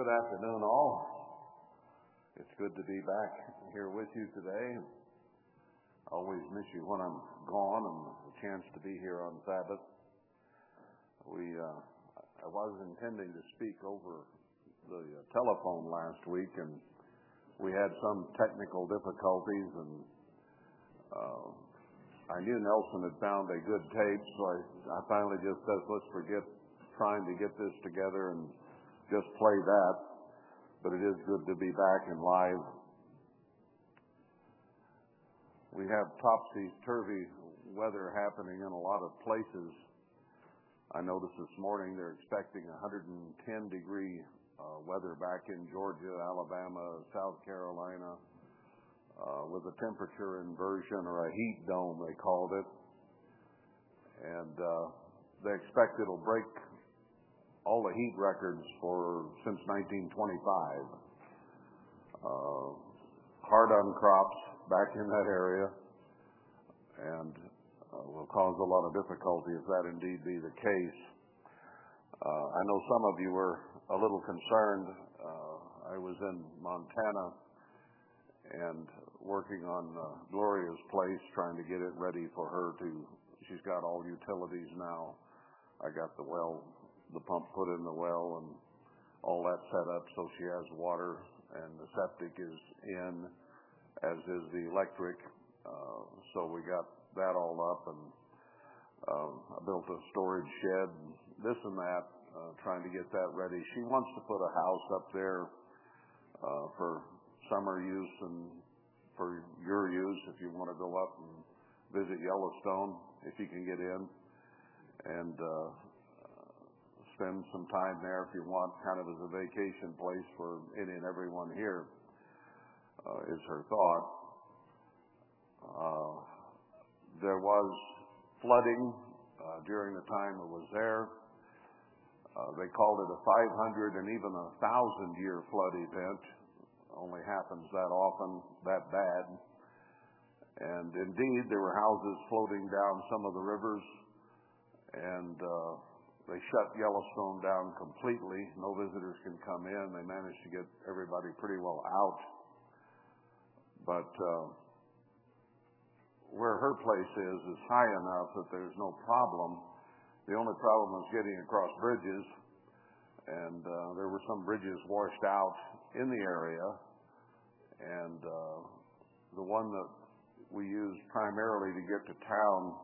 Good afternoon, all. It's good to be back here with you today. I always miss you when I'm gone and the chance to be here on Sabbath. We, uh, I was intending to speak over the uh, telephone last week, and we had some technical difficulties, and uh, I knew Nelson had found a good tape, so I, I finally just said, let's forget trying to get this together and just play that, but it is good to be back and live. We have topsy-turvy weather happening in a lot of places. I noticed this morning they're expecting 110 degree uh, weather back in Georgia, Alabama, South Carolina, uh, with a temperature inversion or a heat dome, they called it. And uh, they expect it'll break all the heat records for since 1925. Uh, hard on crops back in that area, and uh, will cause a lot of difficulty if that indeed be the case. Uh, I know some of you were a little concerned. I was in Montana and working on Gloria's place, trying to get it ready for her to. She's got all utilities now. I got the well the pump put in the well and all that set up so she has water and the septic is in, as is the electric. Uh, so we got that all up and uh, I built a storage shed, and this and that, uh, trying to get that ready. She wants to put a house up there uh, for summer use and for your use if you want to go up and visit Yellowstone if you can get in. Spend some time there if you want, kind of as a vacation place for any and everyone here, uh, her thought. Uh, there was flooding uh, during the time it was there. They called it a 500 and even a thousand year flood event. Only happens that often, that bad. And indeed, there were houses floating down some of the rivers, and they shut Yellowstone down completely. No visitors can come in. They managed to get everybody pretty well out. But uh, where her place is is high enough that there's no problem. The only problem is getting across bridges, and uh, there were some bridges washed out in the area, and uh, the one that we used primarily to get to town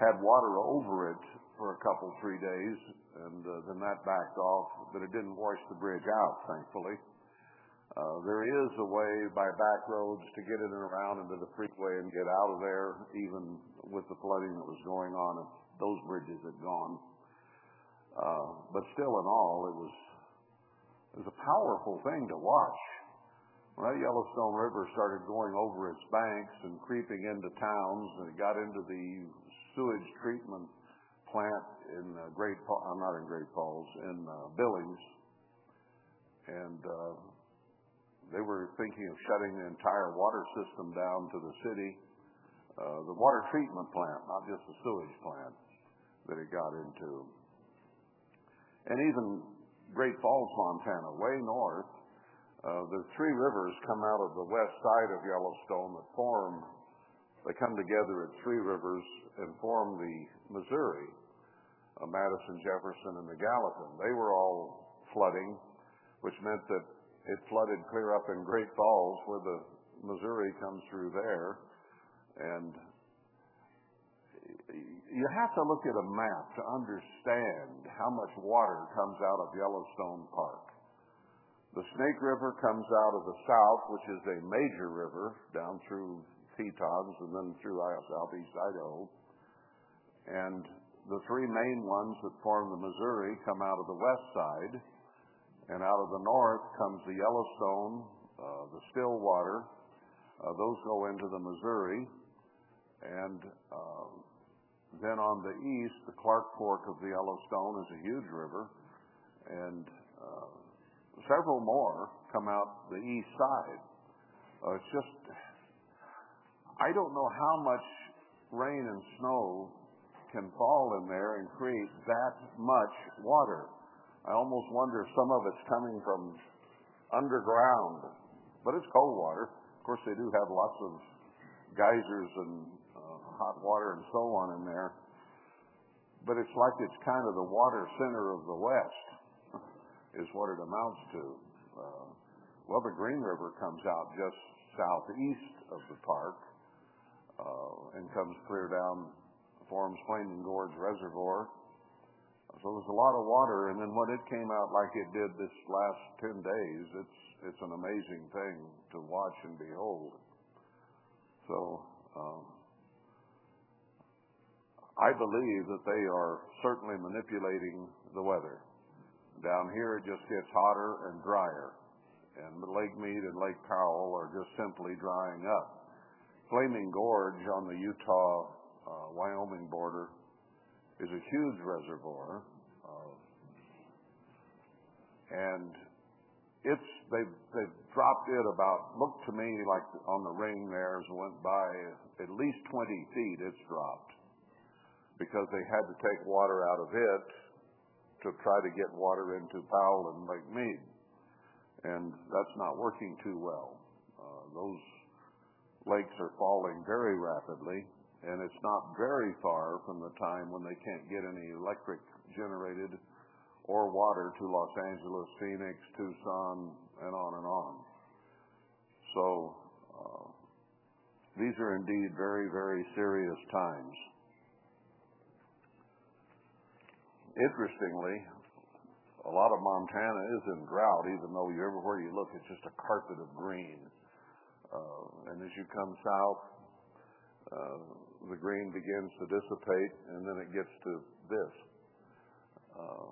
had water over it for a couple, three days, and uh, then that backed off, but it didn't wash the bridge out, thankfully. Uh, there is a way by back roads to get in and around into the freeway and get out of there, even with the flooding that was going on if those bridges had gone. Uh, but still, in all, it was it was a powerful thing to watch. When that Yellowstone River started going over its banks and creeping into towns, and it got into the sewage treatment plant in uh, Great Falls, not in Great Falls, in uh, Billings, and uh, they were thinking of shutting the entire water system down to the city, the water treatment plant, not just the sewage plant that it got into. And even Great Falls, Montana, way north, the three rivers come out of the west side of Yellowstone that form, they come together at Three Rivers and form the Missouri Madison, Jefferson, and the Gallatin. They were all flooding, which meant that it flooded clear up in Great Falls where the Missouri comes through there. And you have to look at a map to understand how much water comes out of Yellowstone Park. The Snake River comes out of the south, which is a major river down through Tetons and then through uh, southeast Idaho. And the three main ones that form the Missouri come out of the west side, and out of the north comes the Yellowstone, uh, the Stillwater. Uh, those go into the Missouri, and uh, then on the east, the Clark Fork of the Yellowstone is a huge river, and uh, several more come out the east side. Uh, it's just, I don't know how much rain and snow can fall in there and create that much water. I almost wonder if some of it's coming from underground, but it's cold water. Of course, they do have lots of geysers and uh, hot water and so on in there. But it's like it's kind of the water center of the West, is what it amounts to. Uh, well, the Green River comes out just southeast of the park uh, and comes clear down, forms Flaming Gorge Reservoir. So there's a lot of water, and then when it came out like it did this last ten days, it's it's an amazing thing to watch and behold. So um, I believe that they are certainly manipulating the weather. Down here, it just gets hotter and drier, and Lake Mead and Lake Powell are just simply drying up. Flaming Gorge on the Utah Wyoming border is a huge reservoir, uh, and it's they've they've dropped it about looked to me like on the ring there as went by at least 20 feet. It's dropped because they had to take water out of it to try to get water into Powell and Lake Mead, and that's not working too well. Uh, those lakes are falling very rapidly, and it's not very far from the time when they can't get any electric generated or water to Los Angeles, Phoenix, Tucson, and on and on. So uh, these are indeed very, very serious times. Interestingly, a lot of Montana is in drought, even though everywhere you look, it's just a carpet of green. Uh, and as you come south, uh, the green begins to dissipate, and then it gets to this. Uh,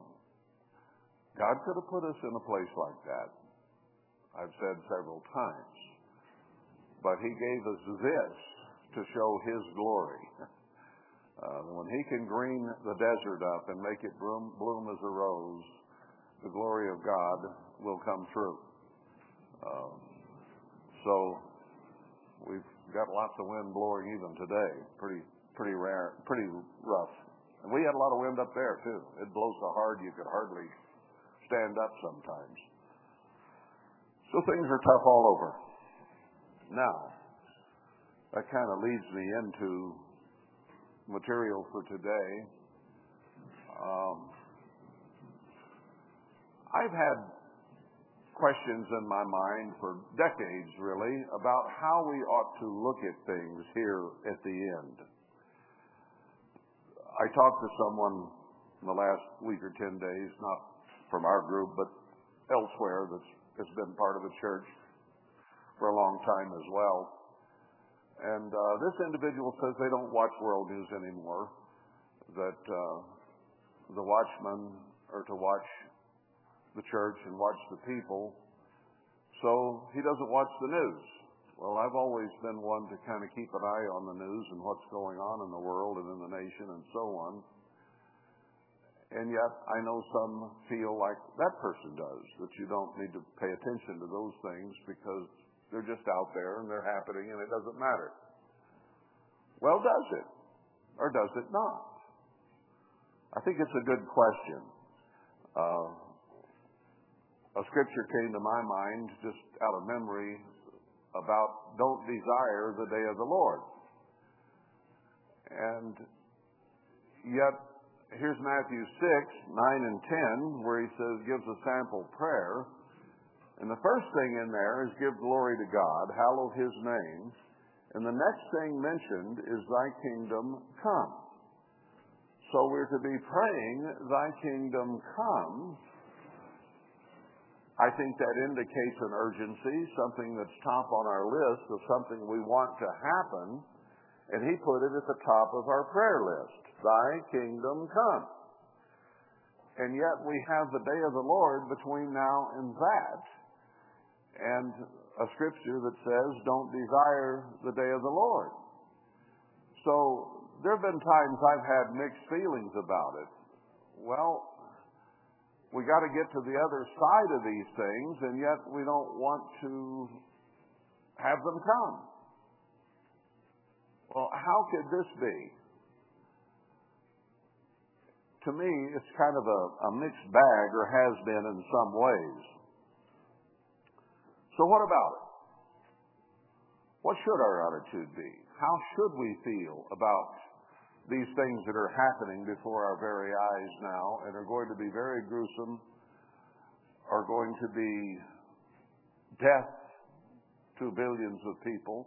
God could have put us in a place like that. I've said several times. But He gave us this to show His glory. Uh, when He can green the desert up and make it bloom, bloom as a rose, the glory of God will come through. Um, so we've got lots of wind blowing even today. Pretty, pretty rare, pretty rough. And we had a lot of wind up there too. It blows so hard you could hardly stand up sometimes. So things are tough all over. Now, that kind of leads me into material for today. Um, I've had questions in my mind for decades, really, about how we ought to look at things here at the end. I talked to someone in the last week or 10 days, not from our group, but elsewhere that's, that's been part of the church for a long time as well. And uh, this individual says they don't watch world news anymore, that uh, the watchmen are to watch the church and watch the people. So he doesn't watch the news. Well, I've always been one to kind of keep an eye on the news and what's going on in the world and in the nation and so on. And yet, I know some feel like that person does, that you don't need to pay attention to those things because they're just out there and they're happening and it doesn't matter. Well, does it? Or does it not? I think it's a good question. Uh, a scripture came to my mind just out of memory about don't desire the day of the Lord. And yet, here's Matthew 6, 9 and 10, where he says, gives a sample prayer. And the first thing in there is give glory to God, hallow his name. And the next thing mentioned is thy kingdom come. So we're to be praying, thy kingdom come, I think that indicates an urgency, something that's top on our list of something we want to happen. And he put it at the top of our prayer list. Thy kingdom come. And yet we have the day of the Lord between now and that. And a scripture that says, don't desire the day of the Lord. So there have been times I've had mixed feelings about it. Well, we got to get to the other side of these things, and yet we don't want to have them come. Well, how could this be? to me, it's kind of a, a mixed bag, or has been in some ways. So, what about it? What should our attitude be? How should we feel about these things that are happening before our very eyes now and are going to be very gruesome, are going to be death to billions of people?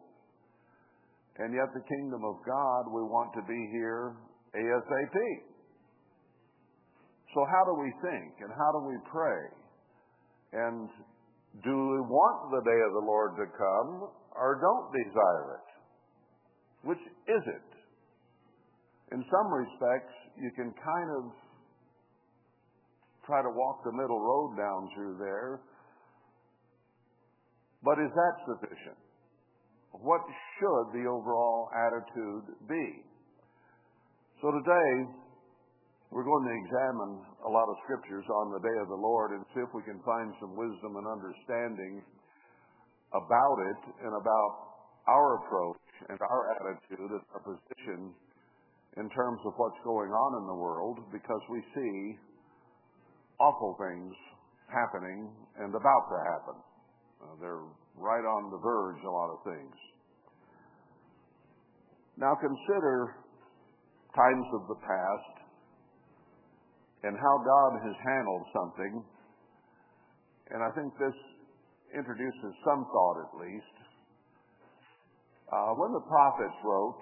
And yet, the kingdom of God, we want to be here ASAP. So, how do we think and how do we pray? And do we want the day of the Lord to come or don't desire it? Which is it? In some respects, you can kind of try to walk the middle road down through there. But is that sufficient? what should the overall attitude be? So today, we're going to examine a lot of scriptures on the day of the Lord and see if we can find some wisdom and understanding about it and about our approach and our attitude and our position in terms of what's going on in the world because we see awful things happening and about to happen. Uh, they're right on the verge, a lot of things. Now consider times of the past and how God has handled something. And I think this introduces some thought at least. Uh, when the prophets wrote,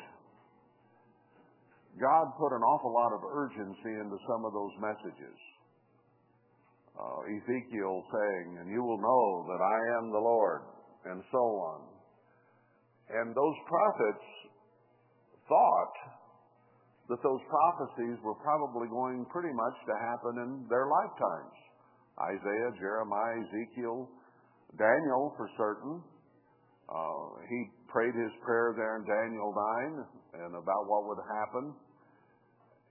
God put an awful lot of urgency into some of those messages. Uh, Ezekiel saying, and you will know that I am the Lord and so on. And those prophets thought that those prophecies were probably going pretty much to happen in their lifetimes. Isaiah, Jeremiah, Ezekiel, Daniel for certain. Uh, he prayed his prayer there in Daniel 9 and about what would happen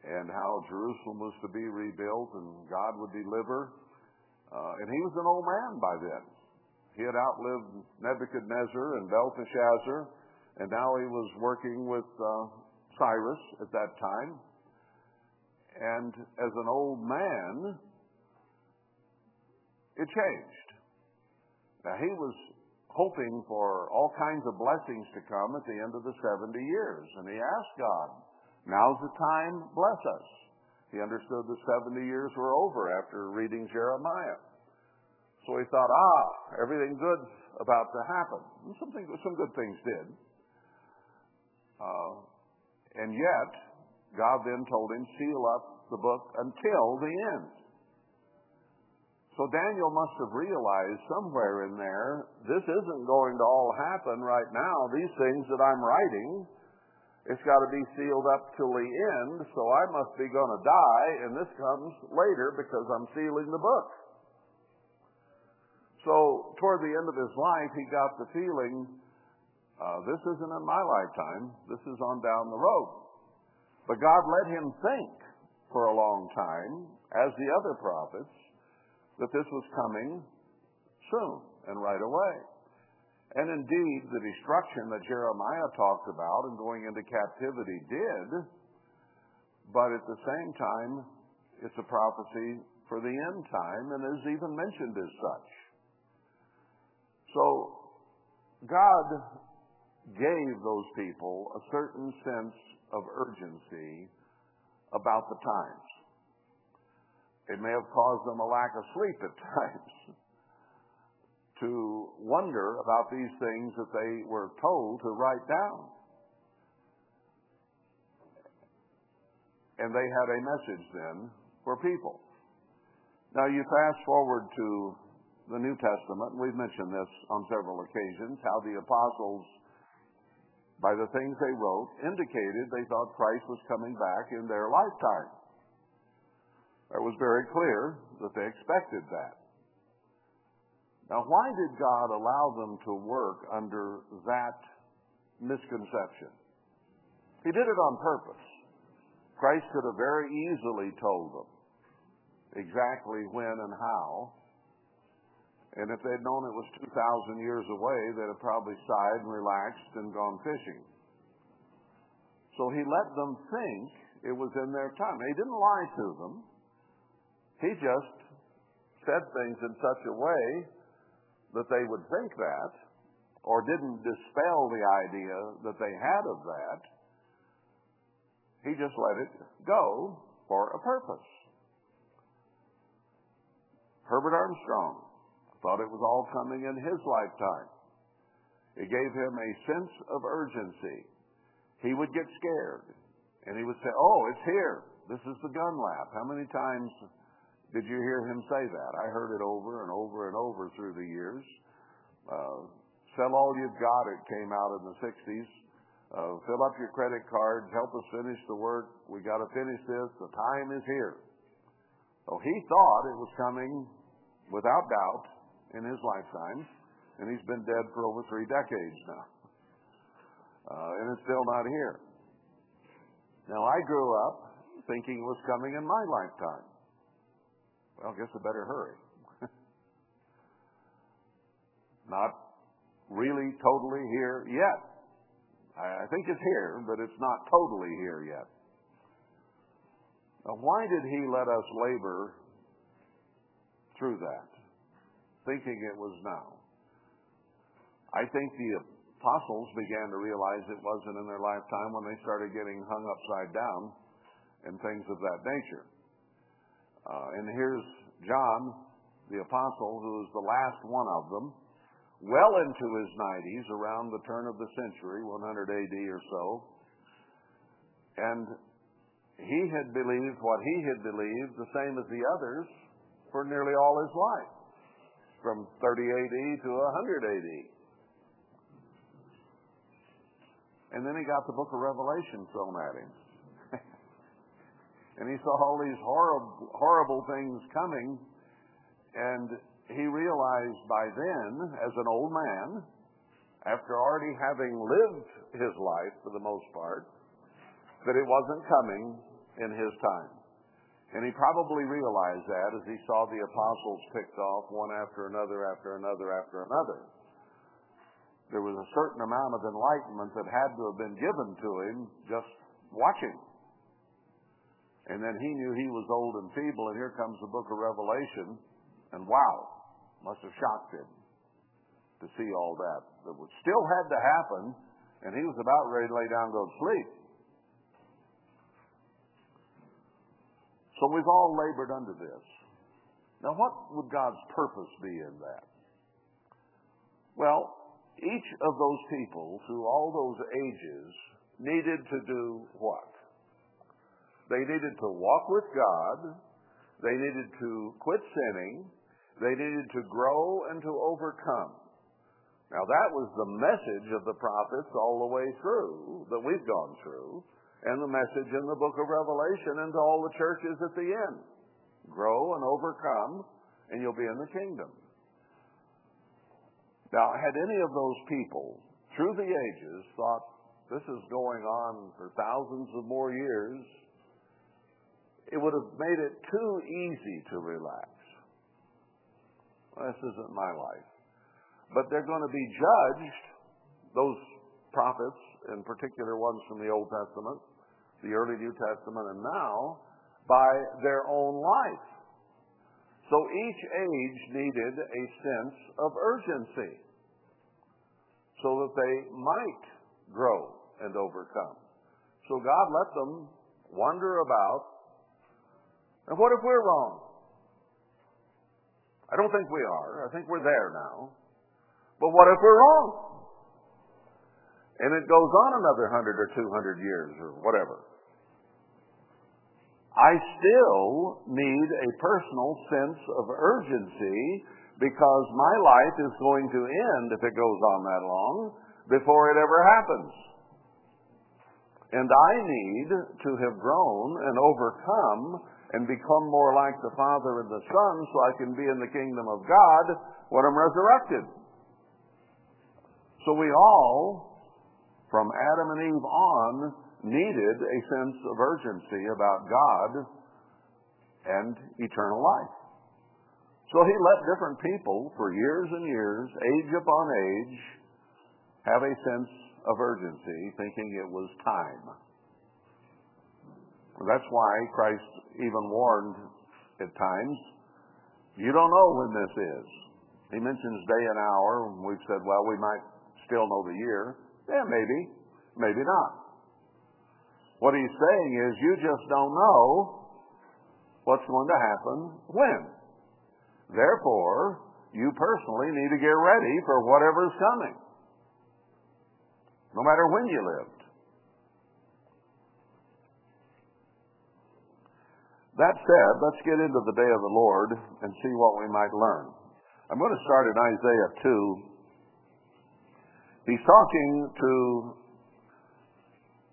and how Jerusalem was to be rebuilt and God would deliver. Uh, and he was an old man by then. He had outlived Nebuchadnezzar and Belteshazzar, and now he was working with uh, Cyrus at that time. And as an old man, it changed. Now, he was hoping for all kinds of blessings to come at the end of the 70 years. And he asked God, Now's the time, bless us. He understood the 70 years were over after reading Jeremiah. So he thought, ah, everything good's about to happen. And something, some good things did. Uh, and yet, God then told him, seal up the book until the end. So Daniel must have realized somewhere in there, this isn't going to all happen right now. These things that I'm writing, it's got to be sealed up till the end, so I must be going to die, and this comes later because I'm sealing the book. So, toward the end of his life, he got the feeling uh, this isn't in my lifetime, this is on down the road. But God let him think for a long time, as the other prophets, that this was coming soon and right away. And indeed, the destruction that Jeremiah talked about and going into captivity did, but at the same time, it's a prophecy for the end time and is even mentioned as such. So God gave those people a certain sense of urgency about the times. It may have caused them a lack of sleep at times to wonder about these things that they were told to write down. And they had a message then for people. Now you fast forward to the New Testament, and we've mentioned this on several occasions, how the apostles, by the things they wrote, indicated they thought Christ was coming back in their lifetime. It was very clear that they expected that. Now, why did God allow them to work under that misconception? He did it on purpose. Christ could have very easily told them exactly when and how, and if they'd known it was 2,000 years away, they'd have probably sighed and relaxed and gone fishing. So he let them think it was in their time. He didn't lie to them. He just said things in such a way that they would think that, or didn't dispel the idea that they had of that. He just let it go for a purpose. Herbert Armstrong thought it was all coming in his lifetime. It gave him a sense of urgency. He would get scared and he would say, Oh, it's here. This is the gun lap. How many times did you hear him say that? I heard it over and over and over through the years. Uh, sell all you've got, it came out in the 60s. Uh, fill up your credit cards, help us finish the work. We got to finish this. The time is here. So he thought it was coming without doubt in his lifetime, and he's been dead for over three decades now. Uh, and it's still not here. Now, I grew up thinking it was coming in my lifetime. Well, I guess I better hurry. not really totally here yet. I think it's here, but it's not totally here yet. Now, why did he let us labor through that, thinking it was now? I think the apostles began to realize it wasn't in their lifetime when they started getting hung upside down and things of that nature. Uh, and here's John, the apostle, who is the last one of them, well into his 90s, around the turn of the century, 100 AD or so. And he had believed what he had believed, the same as the others, for nearly all his life, from 30 AD to 100 AD. And then he got the book of Revelation thrown at him. And he saw all these horrible, horrible things coming. And he realized by then, as an old man, after already having lived his life for the most part, that it wasn't coming in his time. And he probably realized that as he saw the apostles picked off one after another, after another, after another. There was a certain amount of enlightenment that had to have been given to him just watching. And then he knew he was old and feeble, and here comes the book of Revelation, and wow, must have shocked him to see all that. That still had to happen, and he was about ready to lay down and go to sleep. So we've all labored under this. Now, what would God's purpose be in that? Well, each of those people through all those ages needed to do what? They needed to walk with God. They needed to quit sinning. They needed to grow and to overcome. Now that was the message of the prophets all the way through that we've gone through, and the message in the book of Revelation and to all the churches at the end. Grow and overcome, and you'll be in the kingdom. Now, had any of those people, through the ages, thought this is going on for thousands of more years, it would have made it too easy to relax. Well, this isn't my life. But they're going to be judged, those prophets, in particular ones from the Old Testament, the early New Testament, and now, by their own life. So each age needed a sense of urgency so that they might grow and overcome. So God let them wander about. And what if we're wrong? I don't think we are. I think we're there now. But what if we're wrong? And it goes on another 100 or 200 years or whatever. I still need a personal sense of urgency because my life is going to end if it goes on that long before it ever happens. And I need to have grown and overcome and become more like the Father and the Son so I can be in the kingdom of God when I'm resurrected. So we all, from Adam and Eve on, needed a sense of urgency about God and eternal life. So he let different people for years and years, age upon age, have a sense of urgency, thinking it was time. That's why Christ even warned at times, you don't know when this is. He mentions day and hour, and we've said, well, we might still know the year. Yeah, maybe, maybe not. What he's saying is, you just don't know what's going to happen when. Therefore, you personally need to get ready for whatever's coming, no matter when you lived. That said, let's get into the day of the Lord and see what we might learn. I'm going to start in Isaiah 2. He's talking to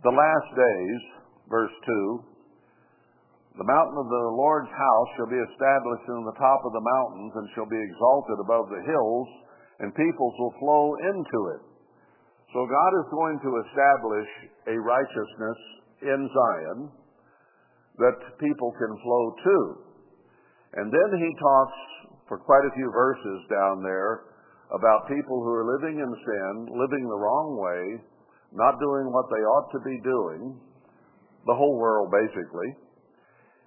the last days, verse 2. The mountain of the Lord's house shall be established in the top of the mountains and shall be exalted above the hills, and peoples will flow into it. So God is going to establish a righteousness in Zion that people can flow to. And then he talks for quite a few verses down there about people who are living in sin, living the wrong way, not doing what they ought to be doing, the whole world basically.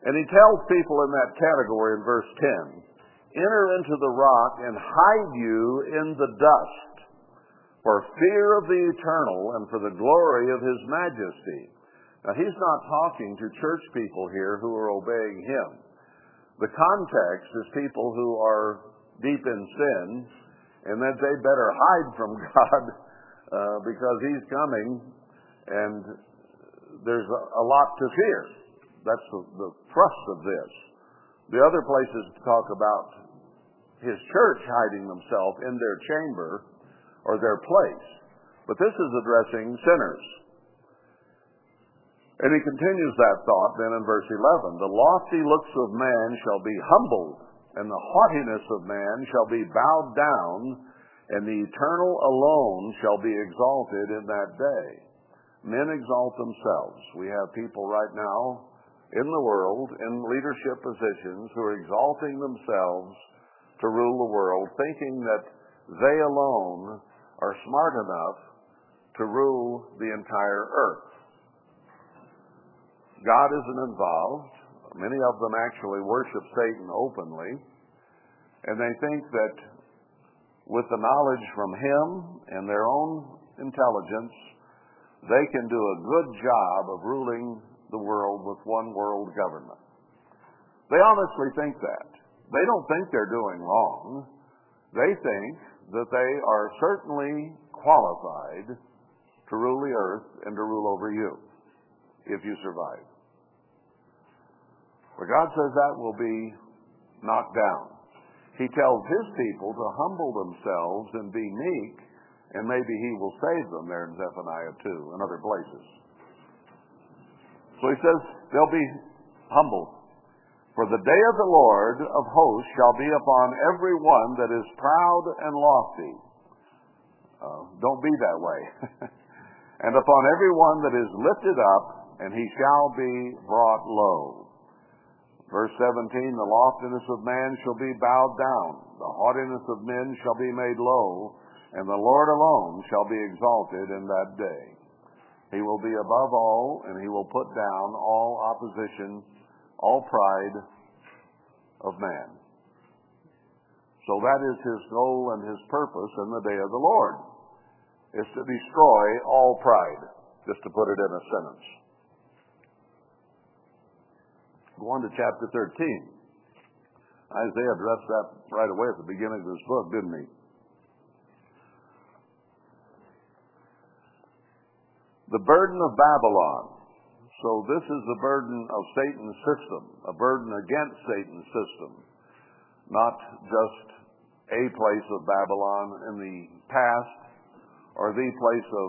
And he tells people in that category in verse 10 enter into the rock and hide you in the dust for fear of the eternal and for the glory of his majesty. Now, he's not talking to church people here who are obeying him. The context is people who are deep in sin and that they better hide from God uh, because he's coming and there's a, a lot to fear. That's the, the thrust of this. The other places talk about his church hiding themselves in their chamber or their place. But this is addressing sinners. And he continues that thought then in verse 11. The lofty looks of man shall be humbled, and the haughtiness of man shall be bowed down, and the eternal alone shall be exalted in that day. Men exalt themselves. We have people right now in the world in leadership positions who are exalting themselves to rule the world, thinking that they alone are smart enough to rule the entire earth. God isn't involved. Many of them actually worship Satan openly. And they think that with the knowledge from him and their own intelligence, they can do a good job of ruling the world with one world government. They honestly think that. They don't think they're doing wrong. They think that they are certainly qualified to rule the earth and to rule over you if you survive. But God says that will be knocked down. He tells his people to humble themselves and be meek, and maybe he will save them there in Zephaniah 2 and other places. So he says they'll be humble. For the day of the Lord of hosts shall be upon every one that is proud and lofty. Uh, don't be that way. and upon every one that is lifted up, and he shall be brought low. Verse 17, the loftiness of man shall be bowed down, the haughtiness of men shall be made low, and the Lord alone shall be exalted in that day. He will be above all, and he will put down all opposition, all pride of man. So that is his goal and his purpose in the day of the Lord, is to destroy all pride, just to put it in a sentence. Go on to chapter 13. Isaiah addressed that right away at the beginning of this book, didn't he? The burden of Babylon. So this is the burden of Satan's system, a burden against Satan's system. Not just a place of Babylon in the past or the place of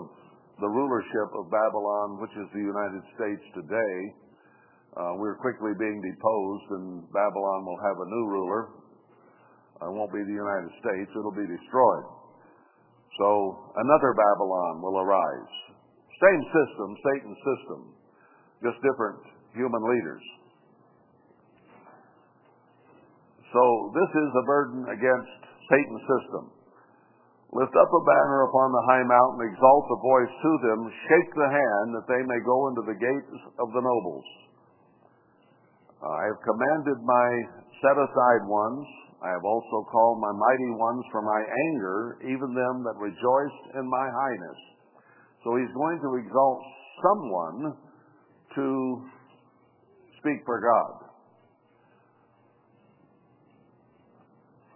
the rulership of Babylon, which is the United States today, Uh, we're quickly being deposed, and Babylon will have a new ruler. It won't be the United States, it'll be destroyed. So another Babylon will arise. Same system, Satan's system, just different human leaders. So this is a burden against Satan's system. Lift up a banner upon the high mountain, exalt the voice to them, shake the hand that they may go into the gates of the nobles. I have commanded my set aside ones. I have also called my mighty ones from my anger, even them that rejoice in my highness. So he's going to exalt someone to speak for God.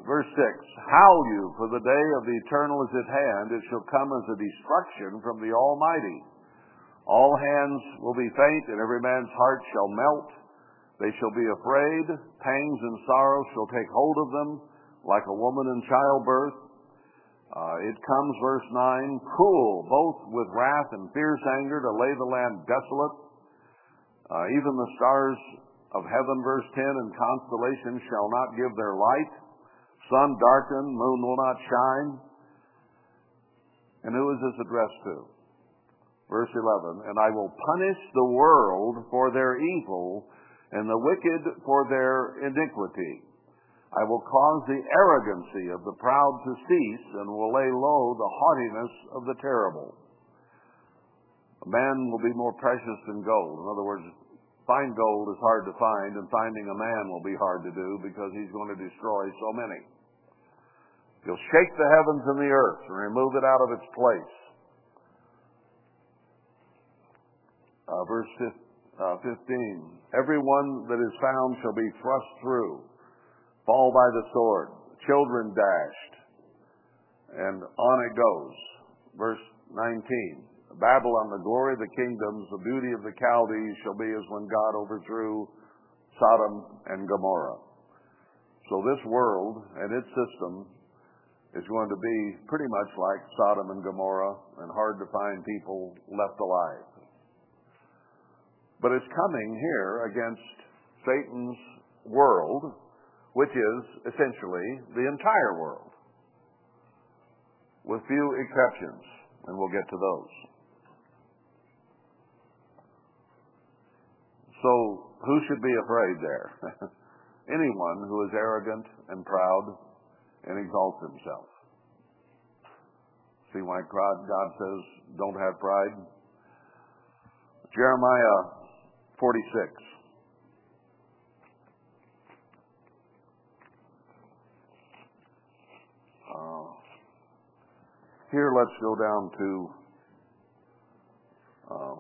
Verse 6 Howl you, for the day of the eternal is at hand. It shall come as a destruction from the Almighty. All hands will be faint, and every man's heart shall melt. They shall be afraid. Pangs and sorrow shall take hold of them, like a woman in childbirth. Uh, it comes, verse 9, cruel, both with wrath and fierce anger, to lay the land desolate. Uh, even the stars of heaven, verse 10, and constellations shall not give their light. Sun darken, moon will not shine. And who is this addressed to? Verse 11, and I will punish the world for their evil and the wicked for their iniquity. I will cause the arrogancy of the proud to cease, and will lay low the haughtiness of the terrible. A man will be more precious than gold. In other words, fine gold is hard to find, and finding a man will be hard to do because he's going to destroy so many. He'll shake the heavens and the earth and remove it out of its place. Uh, verse uh, 15. Every one that is found shall be thrust through, fall by the sword, children dashed, and on it goes. Verse 19 Babylon, the glory of the kingdoms, the beauty of the Chaldees shall be as when God overthrew Sodom and Gomorrah. So this world and its system is going to be pretty much like Sodom and Gomorrah and hard to find people left alive. But it's coming here against Satan's world, which is essentially the entire world, with few exceptions, and we'll get to those. So, who should be afraid there? Anyone who is arrogant and proud and exalts himself. See why God, says, don't have pride? Jeremiah 46. Uh, here, let's go down to uh,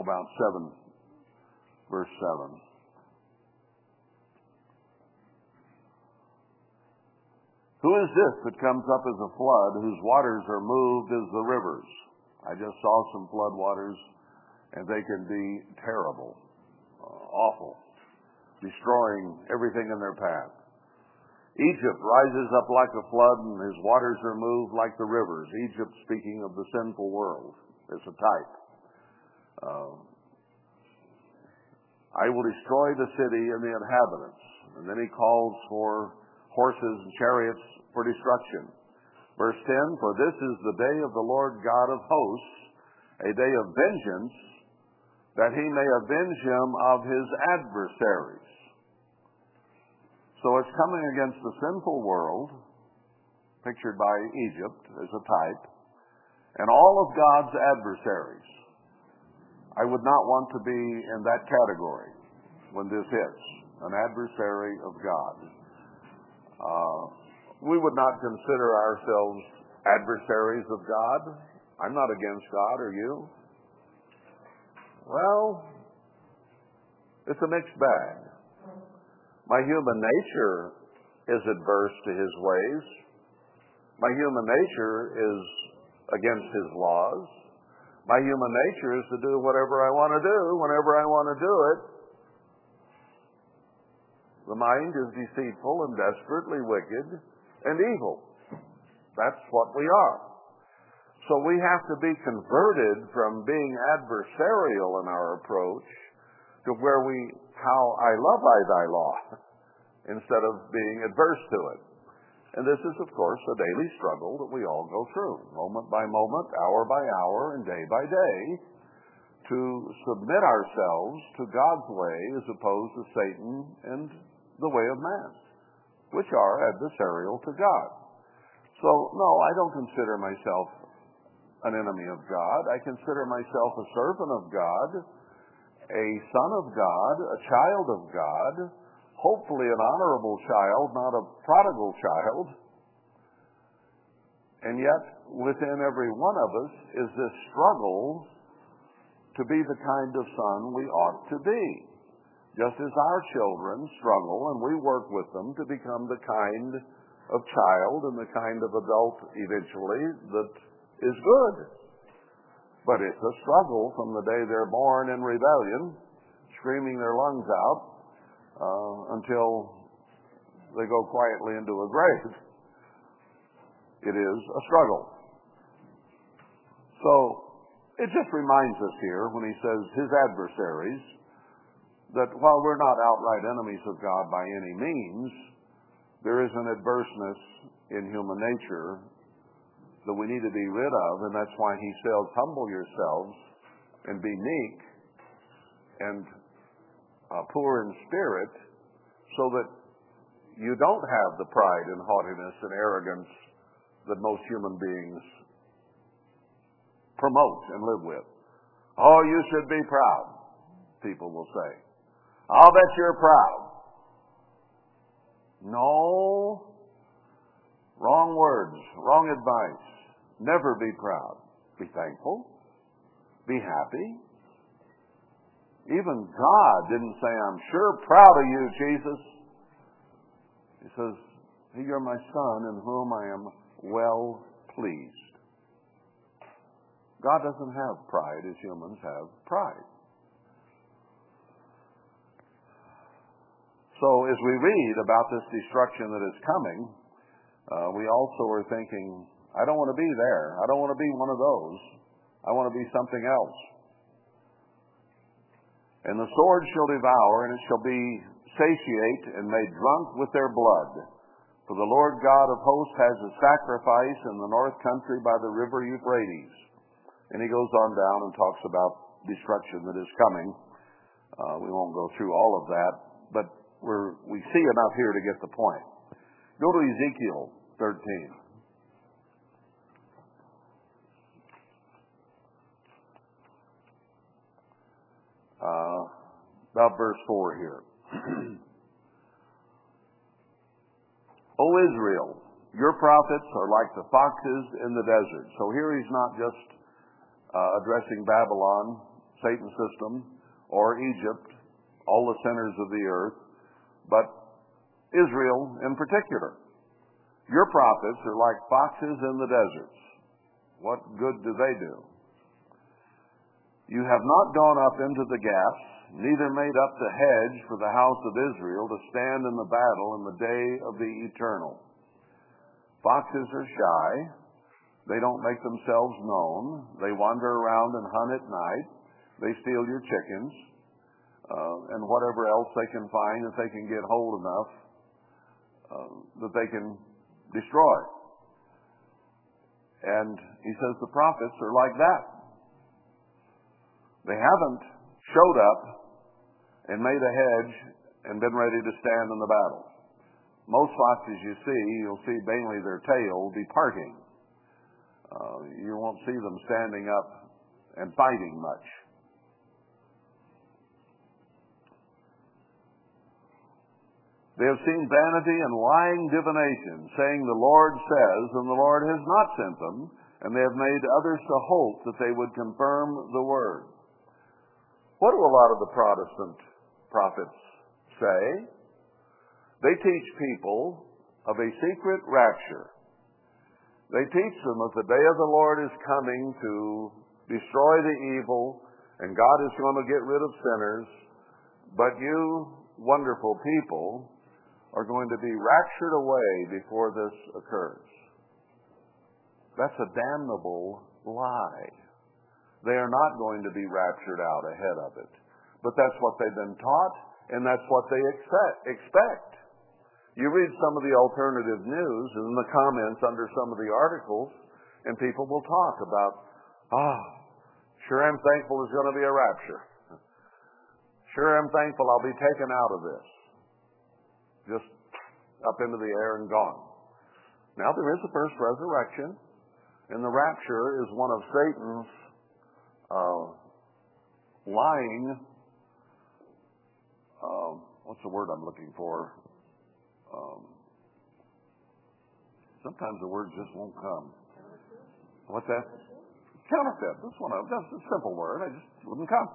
about 7, verse 7. Who is this that comes up as a flood, whose waters are moved as the rivers? I just saw some flood waters, and they can be terrible, uh, awful, destroying everything in their path. Egypt rises up like a flood, and his waters are moved like the rivers. Egypt, speaking of the sinful world, is a type. Uh, I will destroy the city and the inhabitants. And then he calls for horses and chariots for destruction. Verse 10 For this is the day of the Lord God of hosts, a day of vengeance, that he may avenge him of his adversaries. So it's coming against the sinful world, pictured by Egypt as a type, and all of God's adversaries. I would not want to be in that category when this hits an adversary of God. Uh, we would not consider ourselves adversaries of God. I'm not against God, are you? Well, it's a mixed bag. My human nature is adverse to his ways. My human nature is against his laws. My human nature is to do whatever I want to do whenever I want to do it the mind is deceitful and desperately wicked and evil. That's what we are. So we have to be converted from being adversarial in our approach to where we, how I love I thy law, instead of being adverse to it. And this is, of course, a daily struggle that we all go through, moment by moment, hour by hour, and day by day, to submit ourselves to God's way as opposed to Satan and the way of man, which are adversarial to God. So, no, I don't consider myself an enemy of God. I consider myself a servant of God, a son of God, a child of God, hopefully an honorable child, not a prodigal child. And yet, within every one of us is this struggle to be the kind of son we ought to be. Just as our children struggle and we work with them to become the kind of child and the kind of adult eventually that is good. But it's a struggle from the day they're born in rebellion, screaming their lungs out, uh, until they go quietly into a grave. It is a struggle. So, it just reminds us here when he says his adversaries that while we're not outright enemies of God by any means, there is an adverseness in human nature that we need to be rid of, and that's why he says, humble yourselves and be meek and uh, poor in spirit so that you don't have the pride and haughtiness and arrogance that most human beings promote and live with. Oh, you should be proud, people will say. I'll bet you're proud. No. Wrong words, wrong advice. Never be proud. Be thankful. Be happy. Even God didn't say, I'm sure proud of you, Jesus. He says, You're my son in whom I am well pleased. God doesn't have pride as humans have pride. So as we read about this destruction that is coming, uh, we also are thinking, I don't want to be there. I don't want to be one of those. I want to be something else. And the sword shall devour, and it shall be satiate and made drunk with their blood. For the Lord God of hosts has a sacrifice in the north country by the river Euphrates. And he goes on down and talks about destruction that is coming. Uh, we won't go through all of that, but we see enough here to get the point. Go to Ezekiel 13. Uh, about verse 4 here. o Israel, your prophets are like the foxes in the desert. So here he's not just uh, addressing Babylon, Satan's system, or Egypt, all the sinners of the earth, but Israel in particular. Your prophets are like foxes in the deserts. What good do they do? You have not gone up into the gaps, neither made up the hedge for the house of Israel to stand in the battle in the day of the eternal. Foxes are shy. They don't make themselves known. They wander around and hunt at night. They steal your chickens uh, and whatever else they can find that they can get hold enough uh, that they can destroy. And he says the prophets are like that. They haven't showed up and made a hedge and been ready to stand in the battle. Most foxes you see, you'll see mainly their tail departing. Uh, you won't see them standing up and fighting much. They have seen vanity and lying divination, saying the Lord says, and the Lord has not sent them, and they have made others to hope that they would confirm the word. What do a lot of the Protestant prophets say? They teach people of a secret rapture. They teach them that the day of the Lord is coming to destroy the evil, and God is going to get rid of sinners. But you wonderful people are going to be raptured away before this occurs. That's a damnable lie. They are not going to be raptured out ahead of it. But that's what they've been taught, and that's what they expect. You read some of the alternative news and the comments under some of the articles, and people will talk about, ah, sure I'm thankful there's going to be a rapture. Sure I'm thankful I'll be taken out of this just up into the air and gone. Now, there is a first resurrection, and the rapture is one of Satan's lying um, what's the word I'm looking for? Um, sometimes the word just won't come. What's that? Counterfeit. That's one of that's a simple word. I just wouldn't come.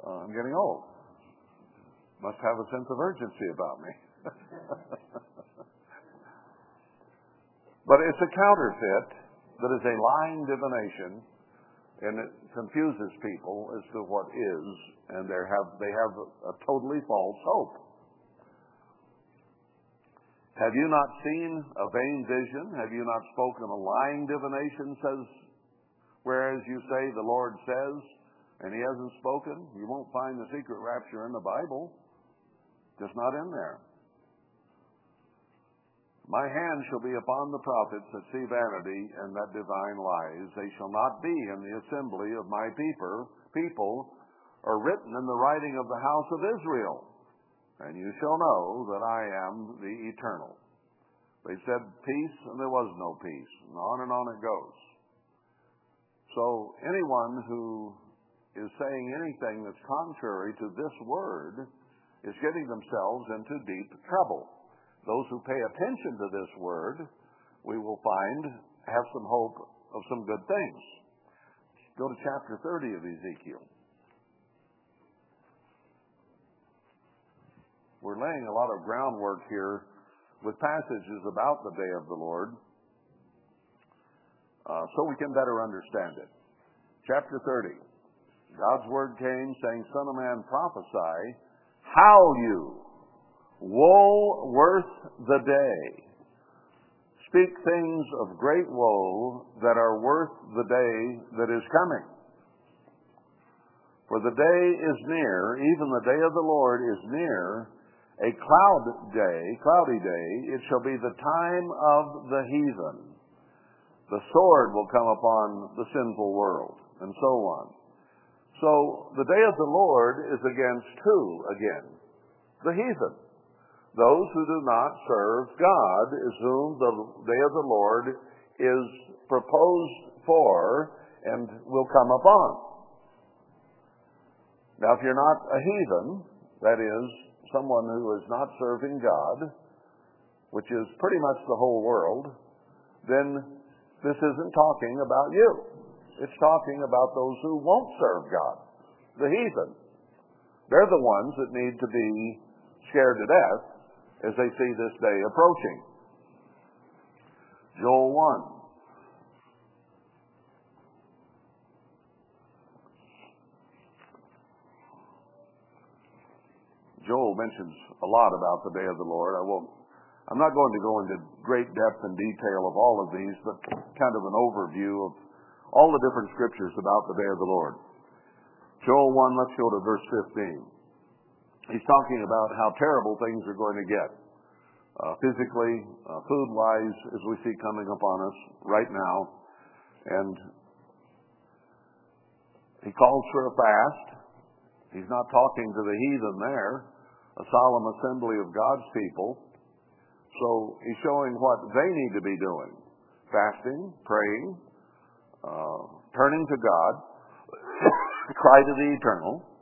Uh, I'm getting old. Must have a sense of urgency about me. but it's a counterfeit that is a lying divination, and it confuses people as to what is, and they have they have a totally false hope. Have you not seen a vain vision? Have you not spoken a lying divination? Says, whereas you say the Lord says, and He hasn't spoken. You won't find the secret rapture in the Bible. Just not in there. My hand shall be upon the prophets that see vanity and that divine lies. They shall not be in the assembly of my people, people, or written in the writing of the house of Israel. And you shall know that I am the eternal. They said peace, and there was no peace. And on and on it goes. So anyone who is saying anything that's contrary to this word is getting themselves into deep trouble. Those who pay attention to this word, we will find, have some hope of some good things. Go to chapter 30 of Ezekiel. We're laying a lot of groundwork here with passages about the day of the Lord uh, so we can better understand it. Chapter 30. God's word came saying, Son of man, prophesy, howl you, woe worth the day. Speak things of great woe that are worth the day that is coming. For the day is near, even the day of the Lord is near, a cloud day, cloudy day, it shall be the time of the heathen. The sword will come upon the sinful world, and so on. So the day of the Lord is against who again? The heathen. Those who do not serve God is whom the day of the Lord is proposed for and will come upon. Now, if you're not a heathen, that is, someone who is not serving God, which is pretty much the whole world, then this isn't talking about you. It's talking about those who won't serve God, the heathen. They're the ones that need to be scared to death as they see this day approaching. Joel 1. Joel mentions a lot about the day of the Lord. I won't I'm not going to go into great depth and detail of all of these, but kind of an overview of all the different scriptures about the day of the Lord. Joel 1, let's go to verse 15. He's talking about how terrible things are going to get. Uh, physically, uh, food-wise, as we see coming upon us right now. And he calls for a fast. He's not talking to the heathen there, a solemn assembly of God's people. So he's showing what they need to be doing. Fasting, praying, uh, turning to God, cry to the eternal.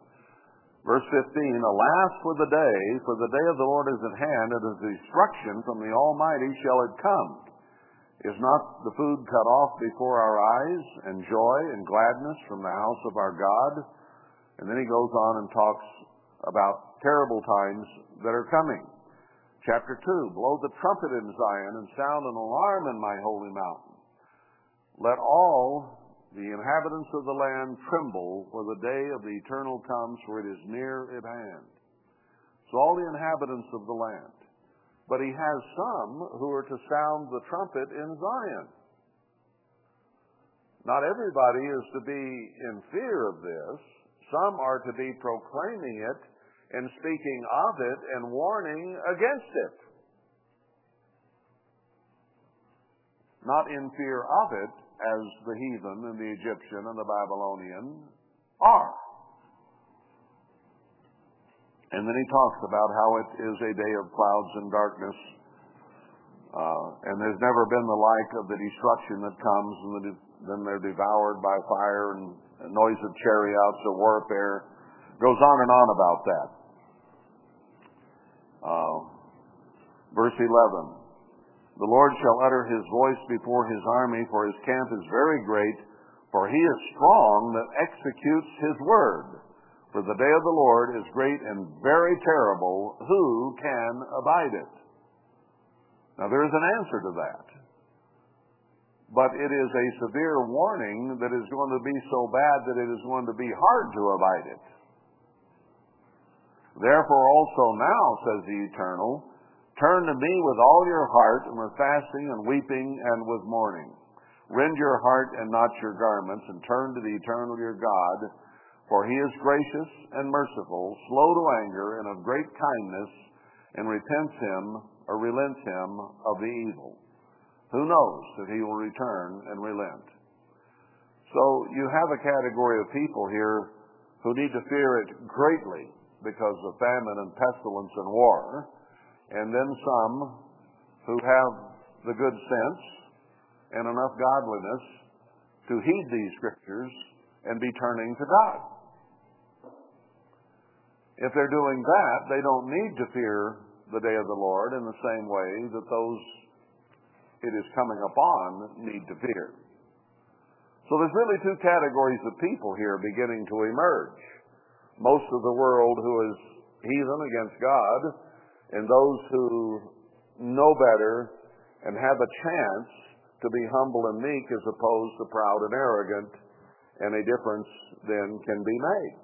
Verse 15, Alas for the day, for the day of the Lord is at hand, and his destruction from the Almighty shall it come. Is not the food cut off before our eyes, and joy and gladness from the house of our God? And then he goes on and talks about terrible times that are coming. Chapter 2, Blow the trumpet in Zion and sound an alarm in my holy mountain. Let all the inhabitants of the land tremble, for the day of the eternal comes, for it is near at hand. So all the inhabitants of the land. But he has some who are to sound the trumpet in Zion. Not everybody is to be in fear of this. Some are to be proclaiming it and speaking of it and warning against it. Not in fear of it, as the heathen and the Egyptian and the Babylonian are. And then he talks about how it is a day of clouds and darkness. Uh, and there's never been the like of the destruction that comes, and the, then they're devoured by fire and, and noise of chariots of warfare. Goes on and on about that. Uh, verse 11 The Lord shall utter his voice before his army, for his camp is very great, for he is strong that executes his word. For the day of the Lord is great and very terrible. Who can abide it? Now, there is an answer to that. But it is a severe warning that is going to be so bad that it is going to be hard to abide it. Therefore also now, says the Eternal, turn to me with all your heart, and with fasting and weeping and with mourning. Rend your heart and not your garments, and turn to the Eternal your God, for he is gracious and merciful, slow to anger, and of great kindness, and repents him or relents him of the evil. Who knows that he will return and relent? So you have a category of people here who need to fear it greatly because of famine and pestilence and war, and then some who have the good sense and enough godliness to heed these scriptures and be turning to God. If they're doing that, they don't need to fear the day of the Lord in the same way that those it is coming upon need to fear. So there's really two categories of people here beginning to emerge. Most of the world who is heathen against God, and those who know better and have a chance to be humble and meek as opposed to proud and arrogant, and a difference then can be made.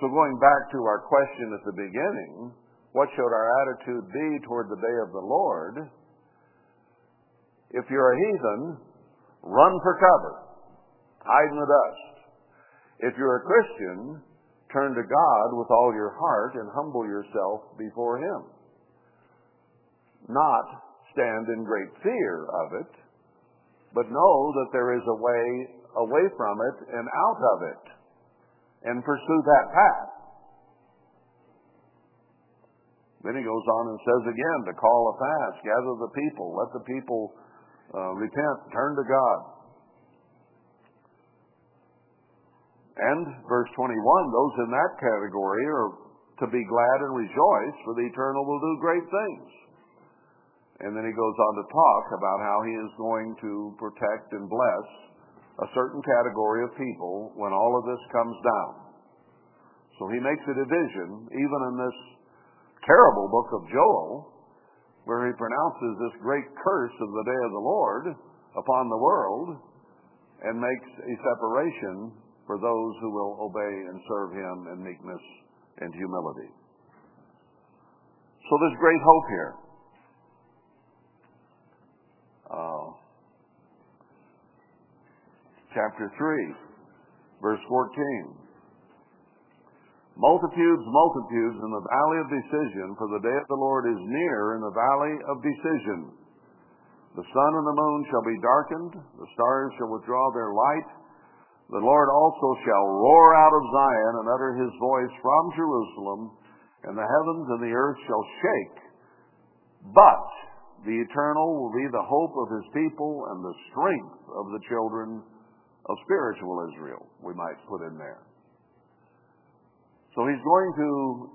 So going back to our question at the beginning, what should our attitude be toward the day of the Lord? If you're a heathen, run for cover. Hide in the dust. If you're a Christian, turn to God with all your heart and humble yourself before Him. Not stand in great fear of it, but know that there is a way away from it and out of it, and pursue that path. Then he goes on and says again to call a fast, gather the people, let the people uh, repent, turn to God. And verse 21, those in that category are to be glad and rejoice, for the eternal will do great things. And then he goes on to talk about how he is going to protect and bless a certain category of people when all of this comes down. So he makes a division, even in this terrible book of Joel, where he pronounces this great curse of the day of the Lord upon the world and makes a separation for those who will obey and serve him in meekness and humility. So there's great hope here. Uh, chapter 3, verse 14. Multitudes, multitudes in the valley of decision, for the day of the Lord is near in the valley of decision. The sun and the moon shall be darkened, the stars shall withdraw their light, the Lord also shall roar out of Zion and utter his voice from Jerusalem, and the heavens and the earth shall shake. But the eternal will be the hope of his people and the strength of the children of spiritual Israel, we might put in there. So he's going to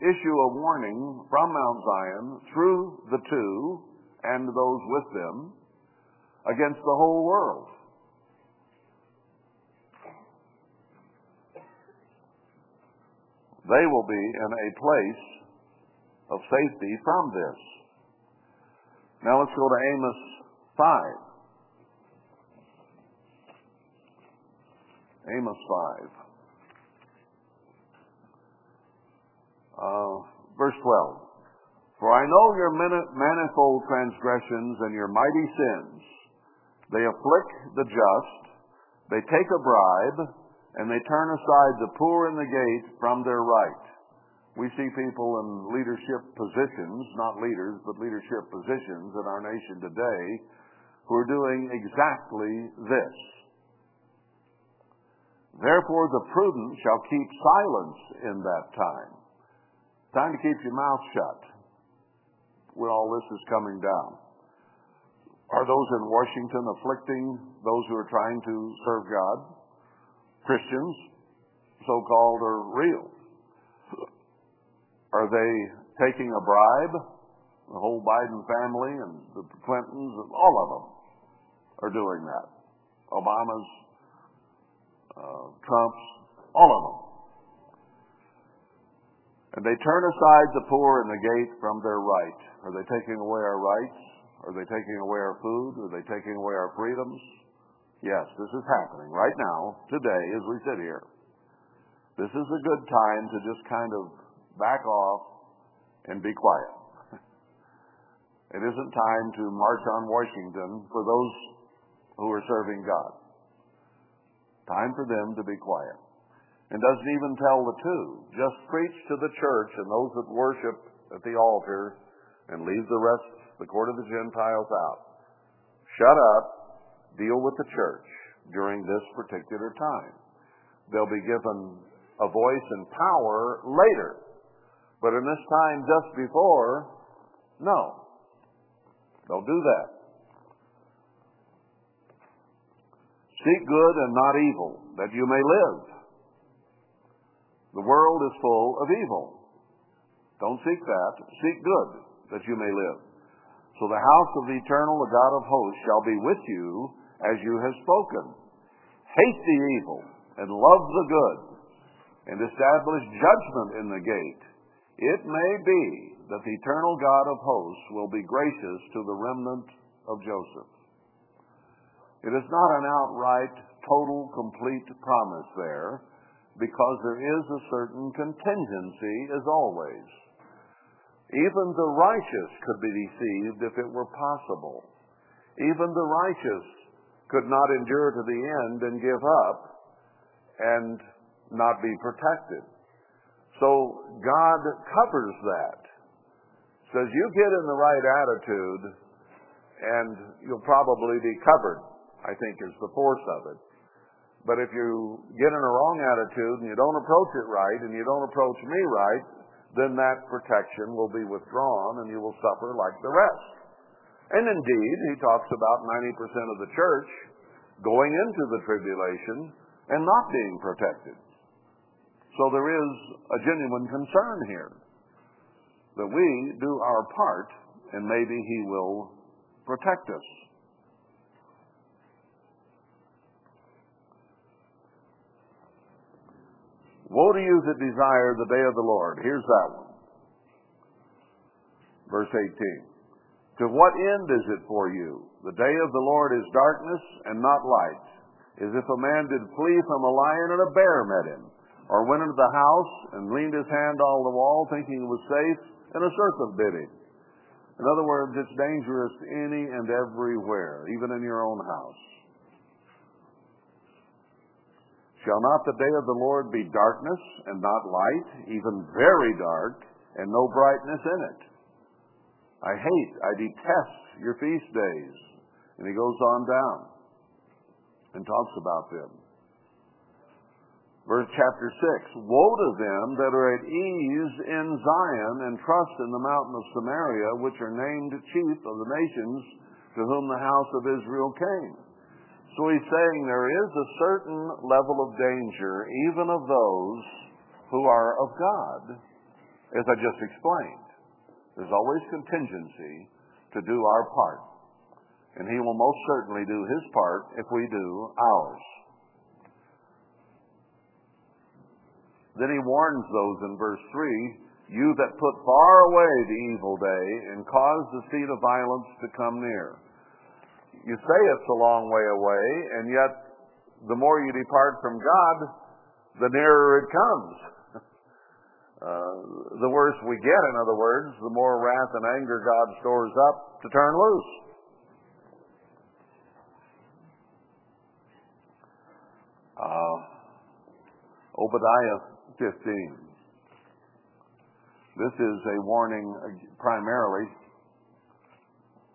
issue a warning from Mount Zion through the two and those with them against the whole world. They will be in a place of safety from this. Now let's go to Amos 5. Amos 5. Uh, verse 12. For I know your manifold transgressions and your mighty sins. They afflict the just, they take a bribe, and they turn aside the poor in the gate from their right. We see people in leadership positions, not leaders, but leadership positions in our nation today who are doing exactly this. Therefore, the prudent shall keep silence in that time. Time to keep your mouth shut when all this is coming down. Are those in Washington afflicting those who are trying to serve God? Christians, so called, are real. Are they taking a bribe? The whole Biden family and the Clintons, and all of them are doing that. Obama's, uh, Trump's, all of them. And they turn aside the poor and the gate from their right. Are they taking away our rights? Are they taking away our food? Are they taking away our freedoms? Yes, this is happening right now, today, as we sit here. This is a good time to just kind of back off and be quiet. It isn't time to march on Washington for those who are serving God. Time for them to be quiet. And doesn't even tell the two. Just preach to the church and those that worship at the altar and leave the rest, the court of the Gentiles out. Shut up, deal with the church during this particular time. They'll be given a voice and power later. But in this time just before, no. Don't do that. Seek good and not evil, that you may live. The world is full of evil. Don't seek that. Seek good, that you may live. So the house of the eternal, the God of hosts, shall be with you as you have spoken. Hate the evil and love the good, and establish judgment in the gate. It may be that the eternal God of hosts will be gracious to the remnant of Joseph. It is not an outright, total, complete promise there, because there is a certain contingency, as always. Even the righteous could be deceived if it were possible. Even the righteous could not endure to the end and give up and not be protected. So God covers that. Says you get in the right attitude and you'll probably be covered, I think is the force of it. But if you get in a wrong attitude and you don't approach it right and you don't approach me right, then that protection will be withdrawn and you will suffer like the rest. And indeed, he talks about 90% of the church going into the tribulation and not being protected. So there is a genuine concern here that we do our part and maybe he will protect us. Woe to you that desire the day of the Lord. Here's that one. Verse 18. To what end is it for you? The day of the Lord is darkness and not light, as if a man did flee from a lion and a bear met him, or went into the house and leaned his hand on the wall thinking it was safe, and a serpent bit him. In other words, it's dangerous any and everywhere, even in your own house. Shall not the day of the Lord be darkness and not light, even very dark, and no brightness in it? I hate, I detest your feast days. And he goes on down and talks about them. Verse chapter 6 Woe to them that are at ease in Zion and trust in the mountain of Samaria, which are named chief of the nations to whom the house of Israel came. So he's saying there is a certain level of danger, even of those who are of God, as I just explained. There's always contingency to do our part. And he will most certainly do his part if we do ours. Then he warns those in verse 3 You that put far away the evil day and cause the seed of violence to come near you say it's a long way away, and yet the more you depart from God, the nearer it comes. Uh, the worse we get, in other words, the more wrath and anger God stores up to turn loose. Uh, Obadiah 15. This is a warning primarily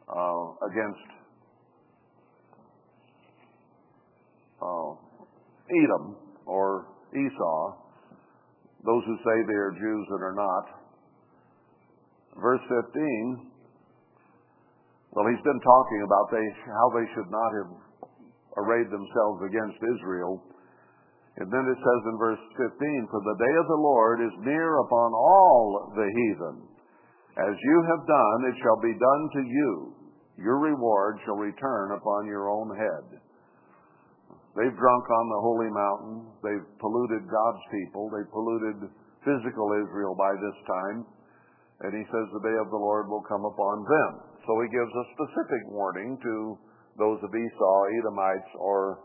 uh, against uh, Edom or Esau, those who say they are Jews that are not. Verse 15, well, he's been talking about they, how they should not have arrayed themselves against Israel. And then it says in verse 15, For the day of the Lord is near upon all the heathen. As you have done, it shall be done to you. Your reward shall return upon your own head. They've drunk on the holy mountain. They've polluted God's people. They've polluted physical Israel by this time. And he says the day of the Lord will come upon them. So he gives a specific warning to those of Esau, Edomites, or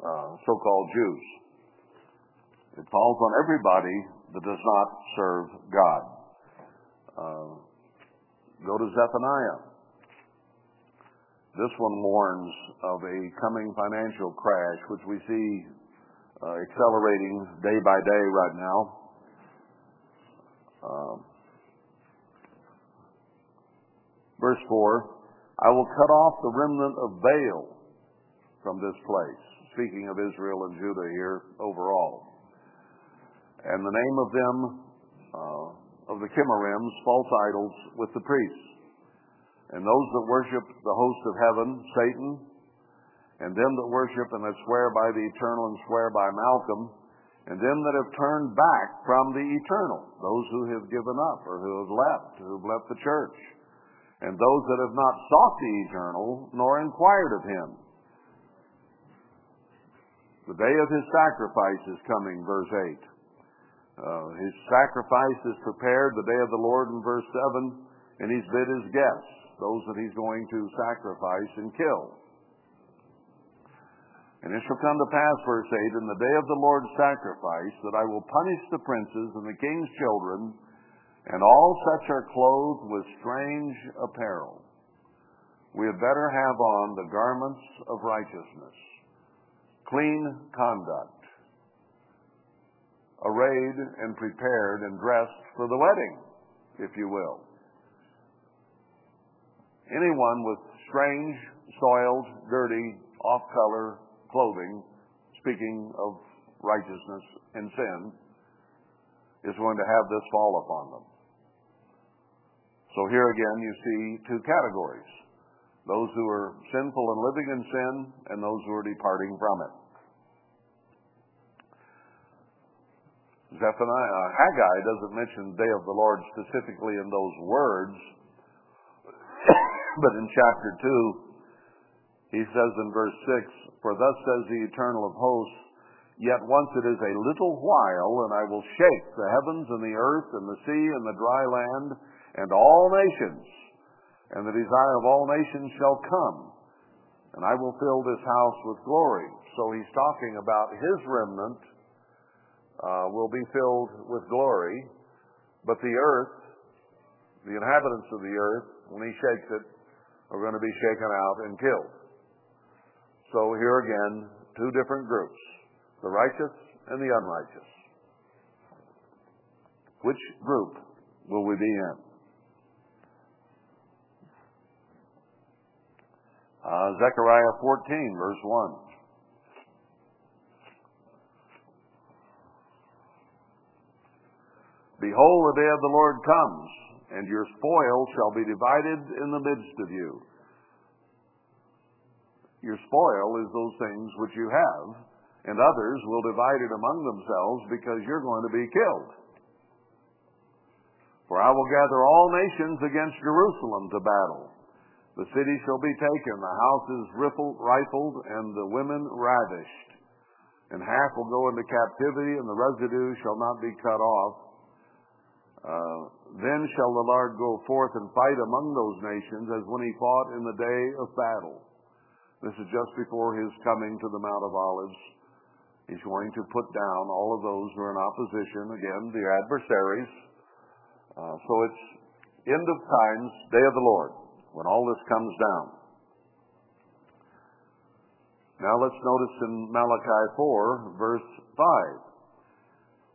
uh, so-called Jews. It falls on everybody that does not serve God. Uh, go to Zephaniah. This one warns of a coming financial crash, which we see uh, accelerating day by day right now. Uh, verse 4 I will cut off the remnant of Baal from this place speaking of Israel and Judah here overall. And the name of them, uh, of the Chemarims, false idols, with the priests. And those that worship the host of heaven, Satan, and them that worship and that swear by the eternal and swear by Malcham, and them that have turned back from the eternal, those who have given up or who have left, who have left the church, and those that have not sought the eternal nor inquired of him. The day of his sacrifice is coming, verse 8. Uh, his sacrifice is prepared, the day of the Lord in verse 7, and he's bid his guests, those that he's going to sacrifice and kill. And it shall come to pass, verse 8, in the day of the Lord's sacrifice, that I will punish the princes and the king's children, and all such are clothed with strange apparel. We had better have on the garments of righteousness clean conduct, arrayed and prepared and dressed for the wedding, if you will. Anyone with strange, soiled, dirty, off color clothing, speaking of righteousness and sin, is going to have this fall upon them. So here again you see two categories those who are sinful and living in sin, and those who are departing from it. Zephaniah, uh, Haggai doesn't mention the day of the Lord specifically in those words, but in chapter 2, he says in verse 6, For thus says the eternal of hosts, Yet once it is a little while, and I will shake the heavens and the earth and the sea and the dry land and all nations, and the desire of all nations shall come, and I will fill this house with glory. So he's talking about his remnant uh, will be filled with glory, but the earth, the inhabitants of the earth, when he shakes it, are going to be shaken out and killed. So here again, two different groups, the righteous and the unrighteous. Which group will we be in? Uh, Zechariah 14, verse 1. Behold, the day of the Lord comes, and your spoil shall be divided in the midst of you. Your spoil is those things which you have, and others will divide it among themselves because you're going to be killed. For I will gather all nations against Jerusalem to battle the city shall be taken, the houses rifled, and the women ravished. And half will go into captivity, and the residue shall not be cut off. Uh, then shall the Lord go forth and fight among those nations as when he fought in the day of battle. This is just before his coming to the Mount of Olives. He's going to put down all of those who are in opposition, again, the adversaries. Uh, so it's end of times, day of the Lord when all this comes down. Now let's notice in Malachi 4, verse 5.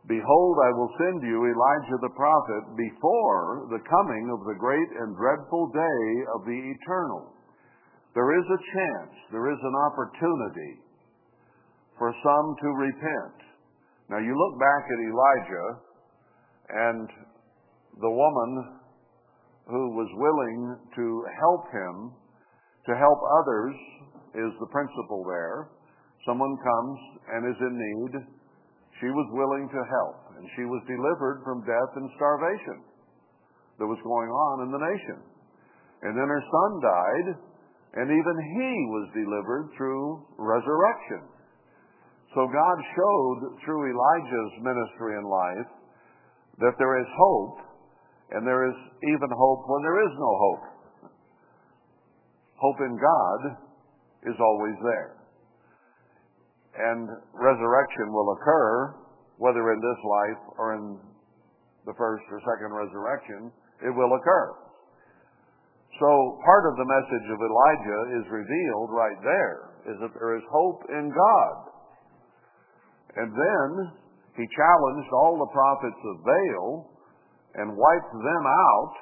Behold, I will send you Elijah the prophet before the coming of the great and dreadful day of the eternal. There is a chance, there is an opportunity for some to repent. Now you look back at Elijah and the woman who was willing to help him, to help others, is the principle there. someone comes and is in need, she was willing to help, and she was delivered from death and starvation that was going on in the nation. And then her son died, and even he was delivered through resurrection. So God showed through Elijah's ministry and life that there is hope, and there is even hope when there is no hope. Hope in God is always there. And resurrection will occur, whether in this life or in the first or second resurrection, it will occur. So part of the message of Elijah is revealed right there, is that there is hope in God. And then he challenged all the prophets of Baal and wiped them out,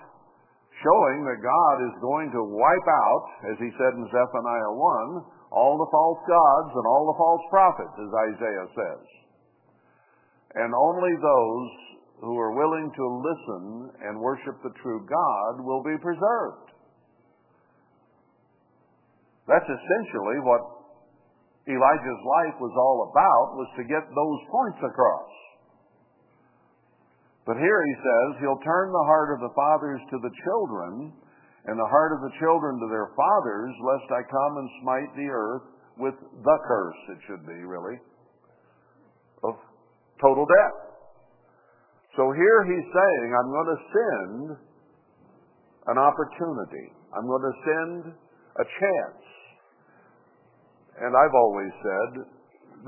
showing that God is going to wipe out, as he said in Zephaniah 1, all the false gods and all the false prophets, as Isaiah says. And only those who are willing to listen and worship the true God will be preserved. That's essentially what Elijah's life was all about, was to get those points across. But here he says, he'll turn the heart of the fathers to the children and the heart of the children to their fathers, lest I come and smite the earth with the curse, it should be, really, of total death. So here he's saying, I'm going to send an opportunity. I'm going to send a chance. And I've always said,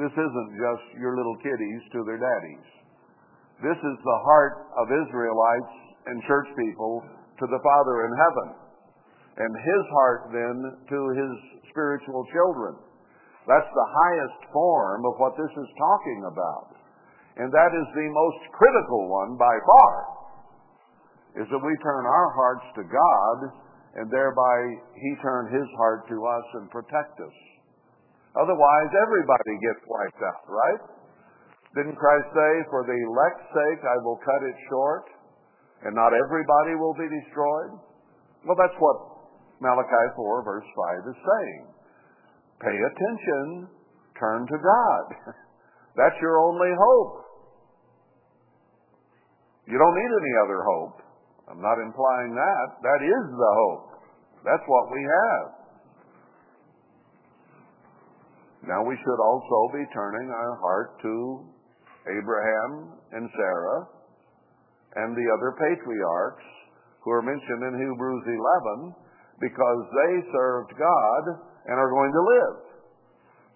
this isn't just your little kiddies to their daddies. This is the heart of Israelites and church people to the Father in heaven and his heart then to his spiritual children. That's the highest form of what this is talking about. And that is the most critical one by far, is that we turn our hearts to God and thereby he turn his heart to us and protect us. Otherwise, everybody gets wiped out, right? Didn't Christ say, for the elect's sake I will cut it short, and not everybody will be destroyed? Well, that's what Malachi 4, verse 5 is saying. Pay attention. Turn to God. That's your only hope. You don't need any other hope. I'm not implying that. That is the hope. That's what we have. Now we should also be turning our heart to Abraham and Sarah and the other patriarchs who are mentioned in Hebrews 11 because they served God and are going to live.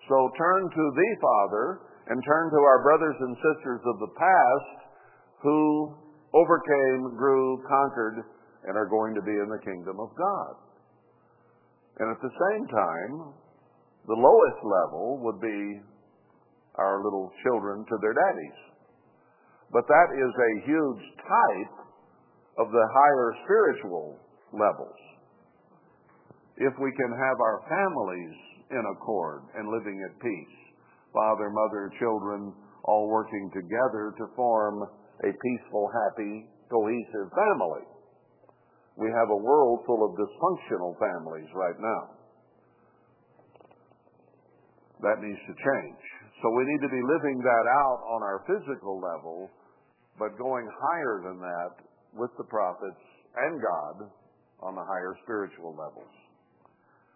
So turn to the Father and turn to our brothers and sisters of the past who overcame, grew, conquered, and are going to be in the kingdom of God. And at the same time, the lowest level would be our little children to their daddies. But that is a huge type of the higher spiritual levels if we can have our families in accord and living at peace, father, mother, children, all working together to form a peaceful, happy, cohesive family. We have a world full of dysfunctional families right now. That needs to change. So we need to be living that out on our physical level, but going higher than that with the prophets and God on the higher spiritual levels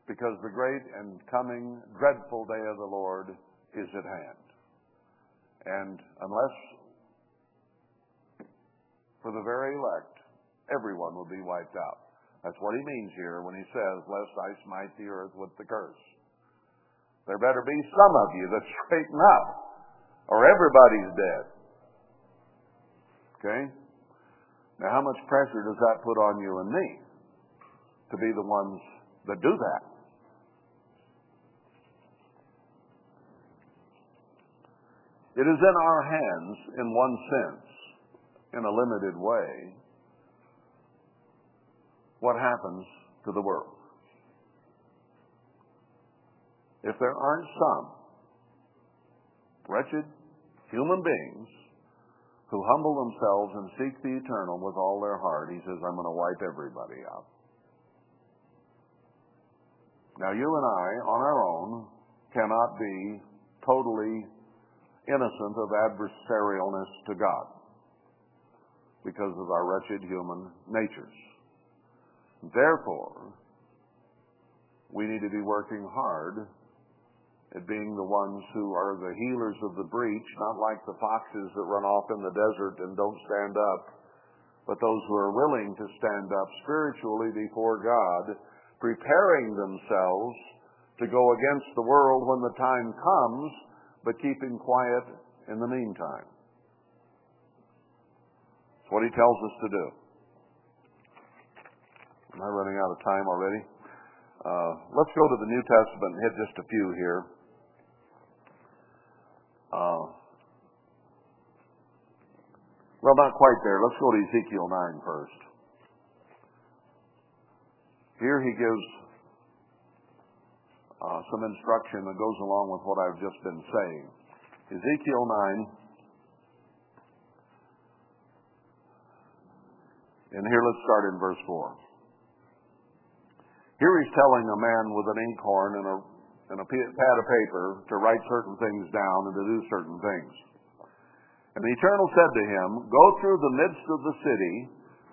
because the great and coming dreadful day of the Lord is at hand. And unless for the very elect, everyone will be wiped out. That's what he means here when he says, Lest I smite the earth with the curse. There better be some of you that straighten up, or everybody's dead. Okay? Now, how much pressure does that put on you and me to be the ones that do that? It is in our hands, in one sense, in a limited way, what happens to the world. If there aren't some wretched human beings who humble themselves and seek the eternal with all their heart, he says, I'm going to wipe everybody out. Now, you and I, on our own, cannot be totally innocent of adversarialness to God because of our wretched human natures. Therefore, we need to be working hard at being the ones who are the healers of the breach, not like the foxes that run off in the desert and don't stand up, but those who are willing to stand up spiritually before God, preparing themselves to go against the world when the time comes, but keeping quiet in the meantime. That's what he tells us to do. Am I running out of time already? Uh, let's go to the New Testament and hit just a few here. Uh, well, not quite there. Let's go to Ezekiel 9 first. Here he gives Uh, some instruction that goes along with what I've just been saying. Ezekiel 9. And here let's start in verse 4. Here he's telling a man with an inkhorn and a, and a pad of paper to write certain things down and to do certain things. And the Eternal said to him, Go through the midst of the city,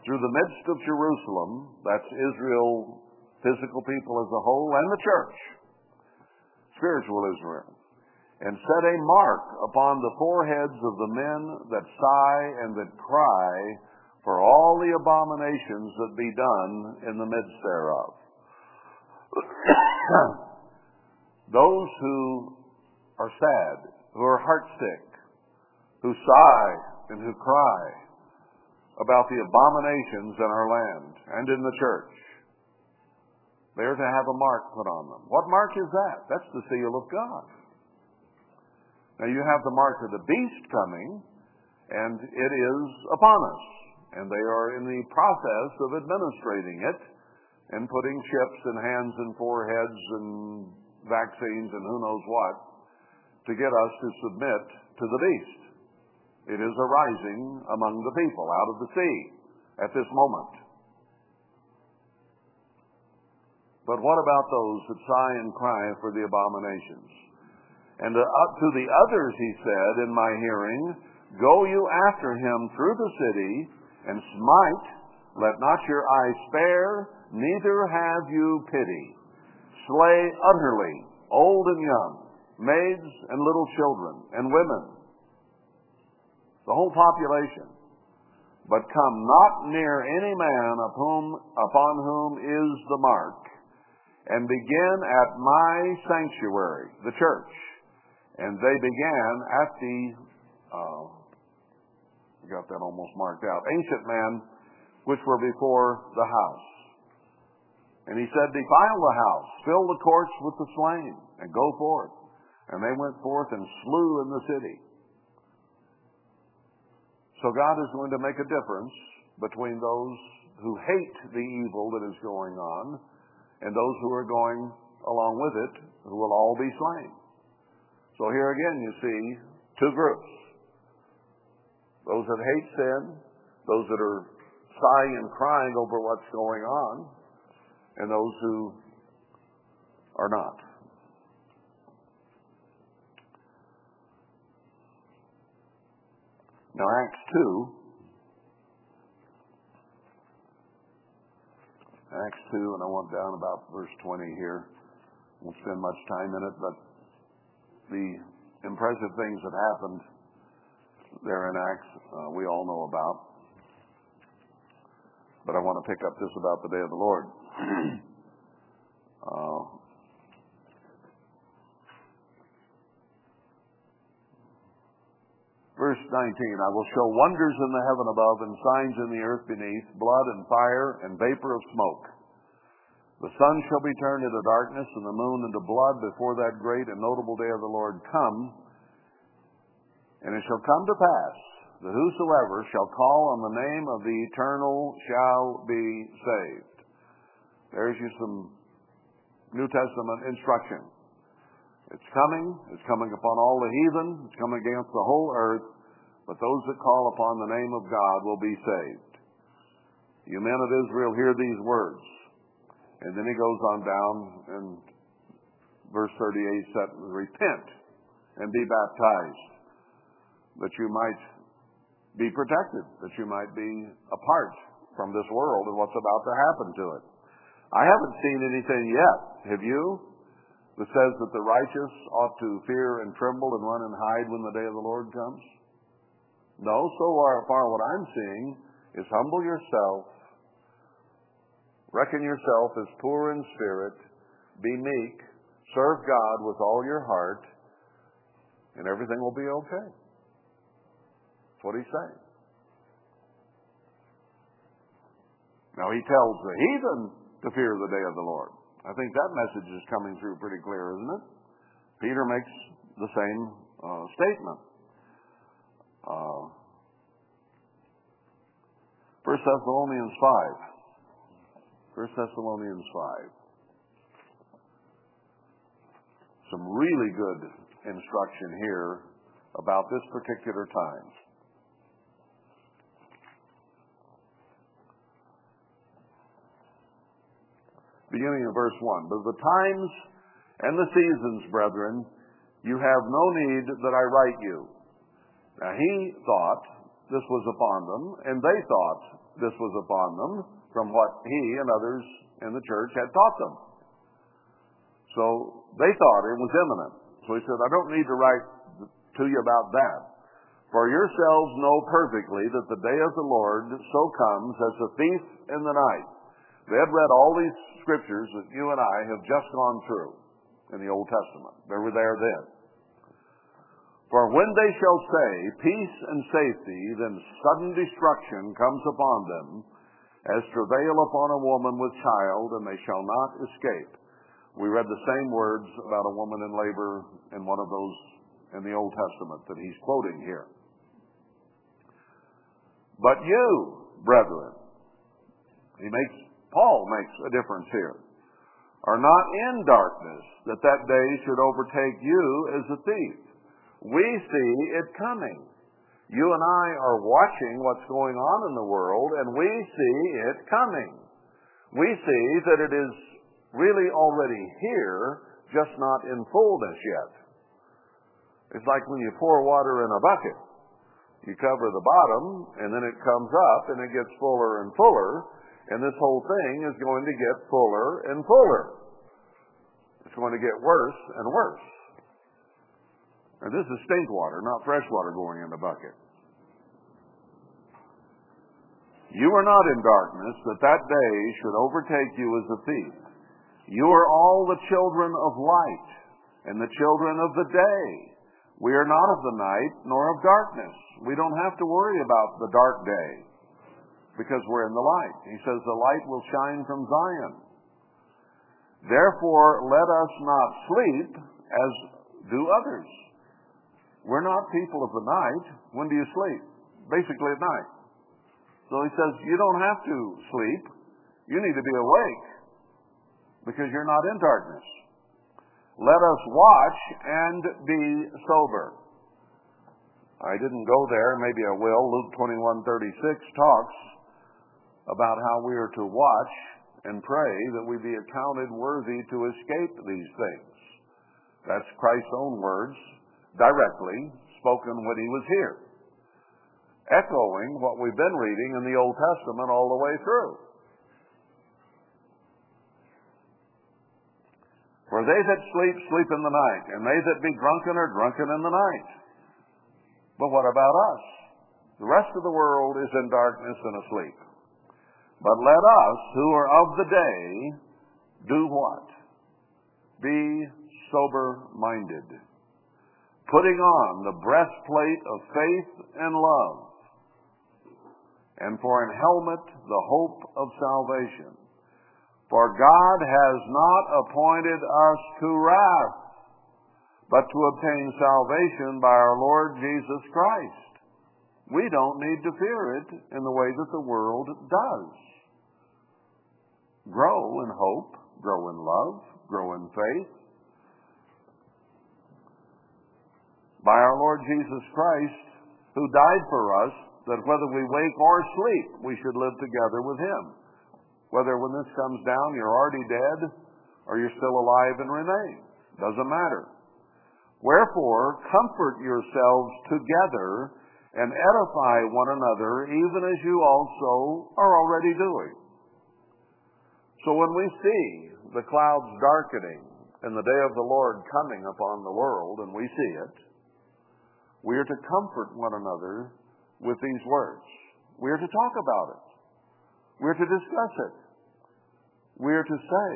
through the midst of Jerusalem, that's Israel, physical people as a whole, and the church, spiritual Israel, and set a mark upon the foreheads of the men that sigh and that cry for all the abominations that be done in the midst thereof. Those who are sad, who are heartsick, who sigh and who cry about the abominations in our land and in the church. They are to have a mark put on them. What mark is that? That's the seal of God. Now you have the mark of the beast coming, and it is upon us. And they are in the process of administrating it and putting chips in hands and foreheads and vaccines and who knows what to get us to submit to the beast. It is arising among the people out of the sea at this moment. But what about those that sigh and cry for the abominations? And to, uh, to the others he said in my hearing, Go you after him through the city and smite, let not your eye spare, neither have you pity. Slay utterly old and young, maids and little children, and women the whole population. But come not near any man upon whom is the mark, and begin at my sanctuary, the church. And they began at the, uh, got that almost marked out, ancient men which were before the house. And he said, Defile the house, fill the courts with the slain, and go forth. And they went forth and slew in the city. So God is going to make a difference between those who hate the evil that is going on and those who are going along with it, will all be slain. So here again you see two groups. Those that hate sin, those that are sighing and crying over what's going on, and those who are not. Now, Acts 2. Acts 2, and I want down about verse 20 here. Won't spend much time in it, but the impressive things that happened there in Acts, uh, we all know about. But I want to pick up this about the day of the Lord. uh, Verse 19, I will show wonders in the heaven above and signs in the earth beneath, blood and fire and vapor of smoke. The sun shall be turned into darkness and the moon into blood before that great and notable day of the Lord come. And it shall come to pass that whosoever shall call on the name of the eternal shall be saved. There's you some New Testament instruction. It's coming. It's coming upon all the heathen. It's coming against the whole earth. But those that call upon the name of God will be saved. You men of Israel, hear these words. And then he goes on down in verse 38, said, repent and be baptized, that you might be protected, that you might be apart from this world and what's about to happen to it. I haven't seen anything yet, have you, that says that the righteous ought to fear and tremble and run and hide when the day of the Lord comes? No, so far what I'm seeing is humble yourself, reckon yourself as poor in spirit, be meek, serve God with all your heart, and everything will be okay. That's what he's saying. Now he tells the heathen to fear the day of the Lord. I think that message is coming through pretty clear, isn't it? Peter makes the same uh, statement. Uh, 1 Thessalonians 5. 1 Thessalonians 5. Some really good instruction here about this particular time. Beginning of verse 1. But the times and the seasons, brethren, you have no need that I write you. Now he thought this was upon them, and they thought this was upon them from what he and others in the church had taught them. So they thought it was imminent. So he said, I don't need to write to you about that. For yourselves know perfectly that the day of the Lord so comes as a thief in the night. They had read all these scriptures that you and I have just gone through in the Old Testament. They were there then. For when they shall say, Peace and safety, then sudden destruction comes upon them, as travail upon a woman with child, and they shall not escape. We read the same words about a woman in labor in one of those in the Old Testament that he's quoting here. But you, brethren, he makes, Paul makes a difference here, are not in darkness, that that day should overtake you as a thief. We see it coming. You and I are watching what's going on in the world, and we see it coming. We see that it is really already here, just not in fullness yet. It's like when you pour water in a bucket. You cover the bottom, and then it comes up, and it gets fuller and fuller, and this whole thing is going to get fuller and fuller. It's going to get worse and worse. And this is stink water, not fresh water going in the bucket. You are not in darkness, that that day should overtake you as a thief. You are all the children of light and the children of the day. We are not of the night nor of darkness. We don't have to worry about the dark day because we're in the light. He says the light will shine from Zion. Therefore, let us not sleep as do others we're not people of the night. When do you sleep? Basically at night. So he says, you don't have to sleep. You need to be awake because you're not in darkness. Let us watch and be sober. I didn't go there, maybe I will. Luke 21:36 talks about how we are to watch and pray that we be accounted worthy to escape these things. That's Christ's own words directly spoken when he was here, echoing what we've been reading in the Old Testament all the way through. For they that sleep, sleep in the night, and they that be drunken are drunken in the night. But what about us? The rest of the world is in darkness and asleep. But let us, who are of the day, do what? Be sober minded putting on the breastplate of faith and love, and for an helmet the hope of salvation. For God has not appointed us to wrath, but to obtain salvation by our Lord Jesus Christ. We don't need to fear it in the way that the world does. Grow in hope, grow in love, grow in faith, by our Lord Jesus Christ, who died for us, that whether we wake or sleep, we should live together with Him. Whether when this comes down you're already dead or you're still alive and remain. Doesn't matter. Wherefore, comfort yourselves together and edify one another, even as you also are already doing. So when we see the clouds darkening and the day of the Lord coming upon the world, and we see it, we are to comfort one another with these words. We are to talk about it. We are to discuss it. We are to say,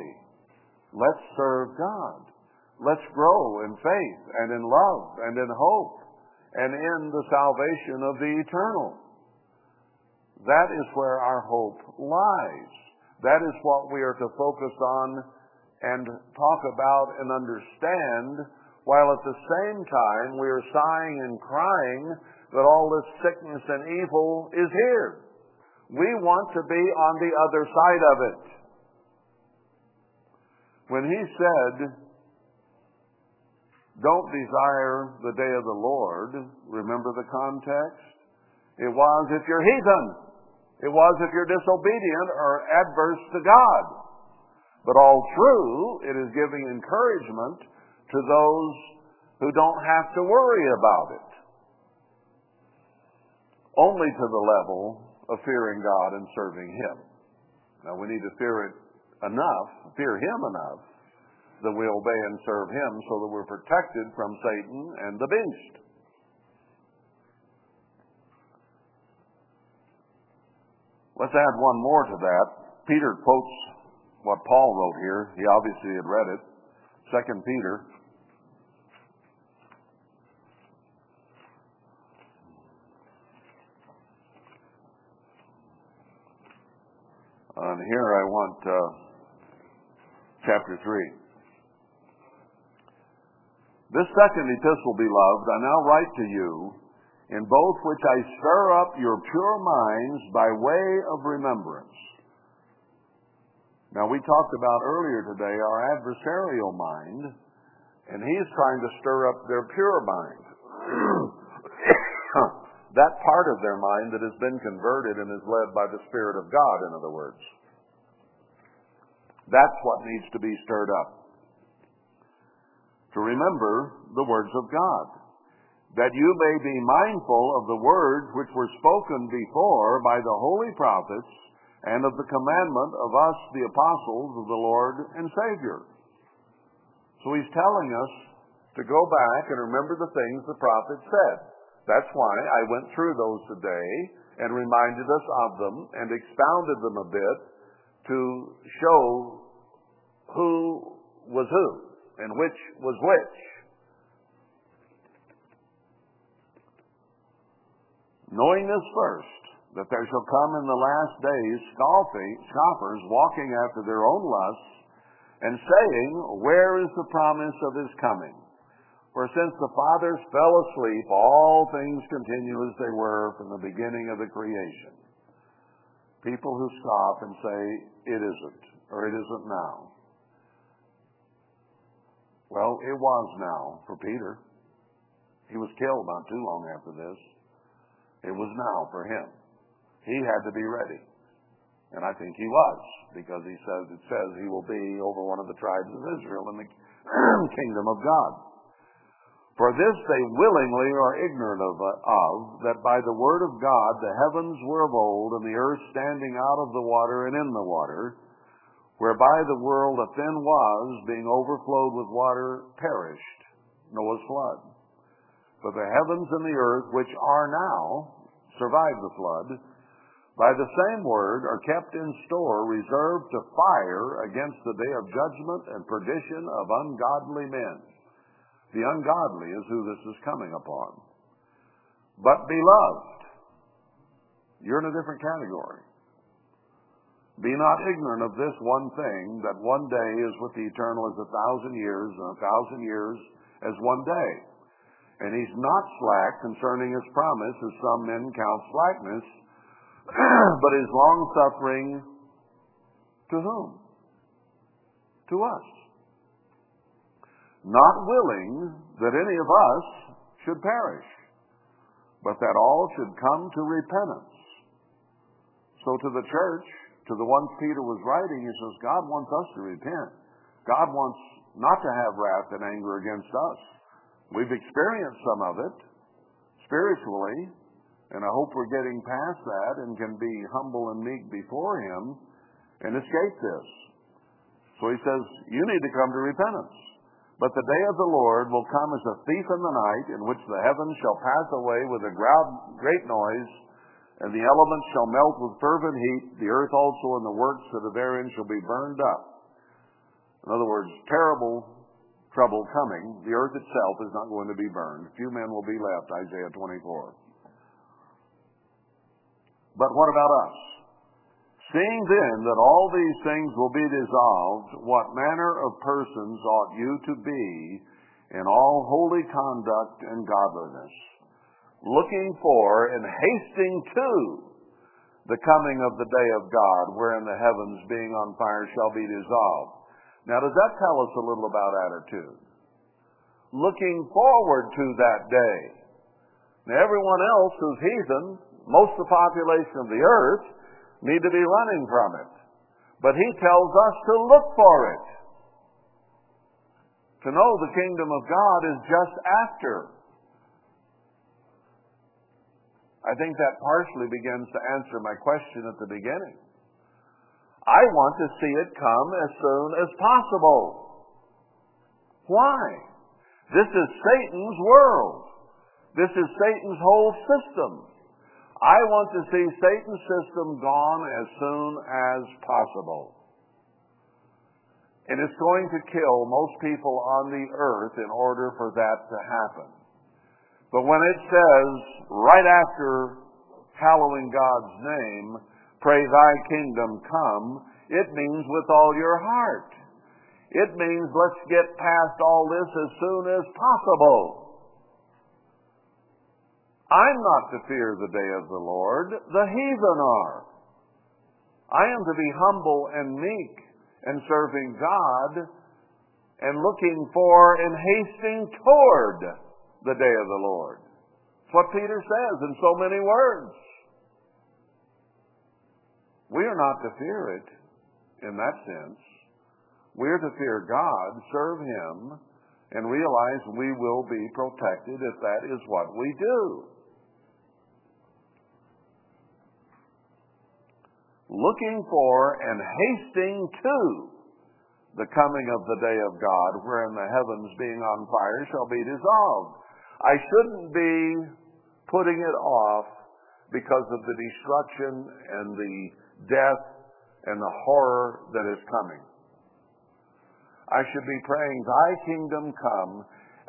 let's serve God. Let's grow in faith and in love and in hope and in the salvation of the eternal. That is where our hope lies. That is what we are to focus on and talk about and understand, while at the same time we are sighing and crying that all this sickness and evil is here. We want to be on the other side of it. When he said, don't desire the day of the Lord. Remember the context? It was if you're heathen. It was if you're disobedient or adverse to God. But all true, it is giving encouragement to those who don't have to worry about it. Only to the level of fearing God and serving Him. Now we need to fear it enough, fear Him enough, that we obey and serve Him so that we're protected from Satan and the beast. Let's add one more to that. Peter quotes what Paul wrote here. He obviously had read it. Second Peter. And here I want uh, chapter 3. This second epistle, beloved, I now write to you, in both which I stir up your pure minds by way of remembrance. Now, we talked about earlier today our adversarial mind, and he's trying to stir up their pure mind. that part of their mind that has been converted and is led by the Spirit of God, in other words. That's what needs to be stirred up to remember the words of God, that you may be mindful of the words which were spoken before by the holy prophets and of the commandment of us, the apostles of the Lord and Savior. So he's telling us to go back and remember the things the prophet said. That's why I went through those today and reminded us of them and expounded them a bit to show who was who and which was which. Knowing this first, that there shall come in the last days scoffers walking after their own lusts, and saying, Where is the promise of his coming? For since the fathers fell asleep, all things continue as they were from the beginning of the creation. People who scoff and say, It isn't, or it isn't now. Well, it was now for Peter. He was killed not too long after this. It was now for him. He had to be ready. And I think he was, because he says it says he will be over one of the tribes of Israel in the kingdom of God. For this they willingly are ignorant of, of, that by the word of God the heavens were of old, and the earth standing out of the water and in the water, whereby the world that then was, being overflowed with water, perished, Noah's flood. But the heavens and the earth, which are now, survived the flood, by the same word are kept in store, reserved to fire against the day of judgment and perdition of ungodly men. The ungodly is who this is coming upon. But beloved, you're in a different category. Be not ignorant of this one thing, that one day is with the eternal as a thousand years, and a thousand years as one day. And he's not slack concerning his promise, as some men count slackness, but is long suffering to whom? To us. Not willing that any of us should perish, but that all should come to repentance. So to the church, to the ones Peter was writing, he says, God wants us to repent. God wants not to have wrath and anger against us, We've experienced some of it spiritually, and I hope we're getting past that and can be humble and meek before Him and escape this. So he says, You need to come to repentance. But the day of the Lord will come as a thief in the night, in which the heavens shall pass away with a great noise, and the elements shall melt with fervent heat, the earth also and the works that are therein shall be burned up. In other words, terrible trouble coming. The earth itself is not going to be burned. Few men will be left, Isaiah 24. But what about us? Seeing then that all these things will be dissolved, what manner of persons ought you to be in all holy conduct and godliness, looking for and hasting to the coming of the day of God, wherein the heavens being on fire shall be dissolved. Now, does that tell us a little about attitude? Looking forward to that day. Now, everyone else who's heathen, most of the population of the earth, need to be running from it. But he tells us to look for it. To know the kingdom of God is just after. I think that partially begins to answer my question at the beginning. I want to see it come as soon as possible. Why? This is Satan's world. This is Satan's whole system. I want to see Satan's system gone as soon as possible. And it's going to kill most people on the earth in order for that to happen. But when it says, right after hallowing God's name, pray thy kingdom come, it means with all your heart. It means let's get past all this as soon as possible. I'm not to fear the day of the Lord, the heathen are. I am to be humble and meek and serving God and looking for and hasting toward the day of the Lord. It's what Peter says in so many words. We are not to fear it in that sense. We are to fear God, serve Him, and realize we will be protected if that is what we do. looking for and hasting to the coming of the day of God, wherein the heavens being on fire shall be dissolved. I shouldn't be putting it off because of the destruction and the death and the horror that is coming. I should be praying, Thy kingdom come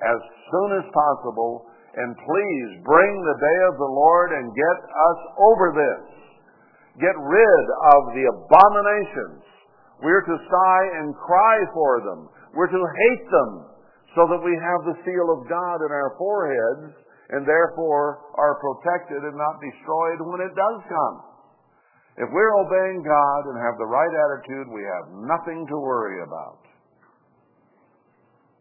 as soon as possible, and please bring the day of the Lord and get us over this. Get rid of the abominations. We're to sigh and cry for them. We're to hate them so that we have the seal of God in our foreheads and therefore are protected and not destroyed when it does come. If we're obeying God and have the right attitude, we have nothing to worry about.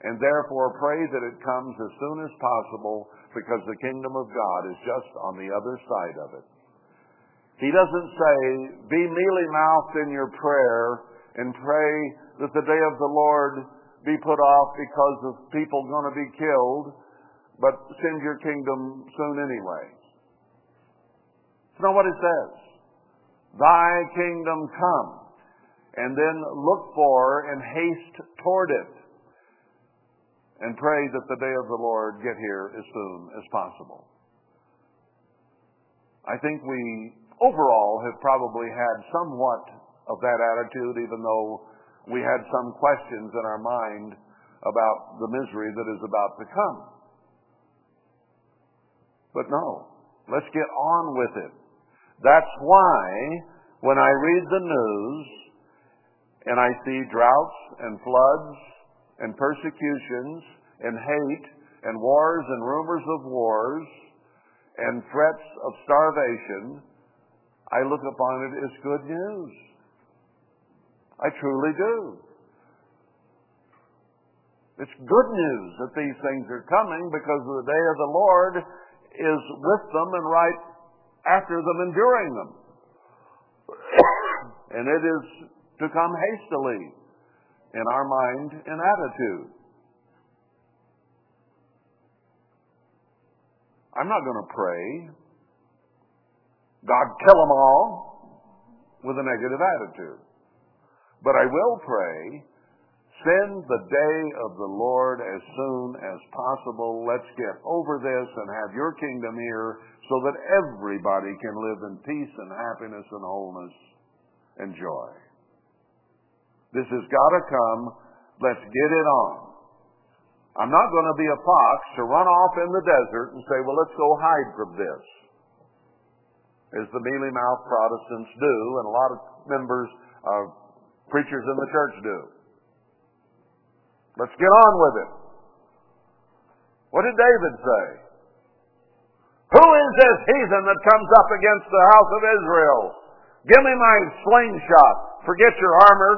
And therefore pray that it comes as soon as possible because the kingdom of God is just on the other side of it. He doesn't say, be mealy mouthed in your prayer and pray that the day of the Lord be put off because of people going to be killed, but send your kingdom soon anyway. It's not what it says. Thy kingdom come. And then look for and haste toward it. And pray that the day of the Lord get here as soon as possible. I think we overall have probably had somewhat of that attitude, even though we had some questions in our mind about the misery that is about to come. But no, let's get on with it. That's why when I read the news and I see droughts and floods and persecutions and hate and wars and rumors of wars and threats of starvation, I look upon it as good news. I truly do. It's good news that these things are coming because the day of the Lord is with them and right after them enduring them. and it is to come hastily in our mind and attitude. I'm not going to pray, God kill them all, with a negative attitude. But I will pray, send the day of the Lord as soon as possible. Let's get over this and have your kingdom here so that everybody can live in peace and happiness and wholeness and joy. This has got to come. Let's get it on. I'm not going to be a fox to run off in the desert and say, well, let's go hide from this. As the mealy mouthed Protestants do, and a lot of members of preachers in the church do. Let's get on with it. What did David say? Who is this heathen that comes up against the house of Israel? Give me my slingshot. Forget your armor.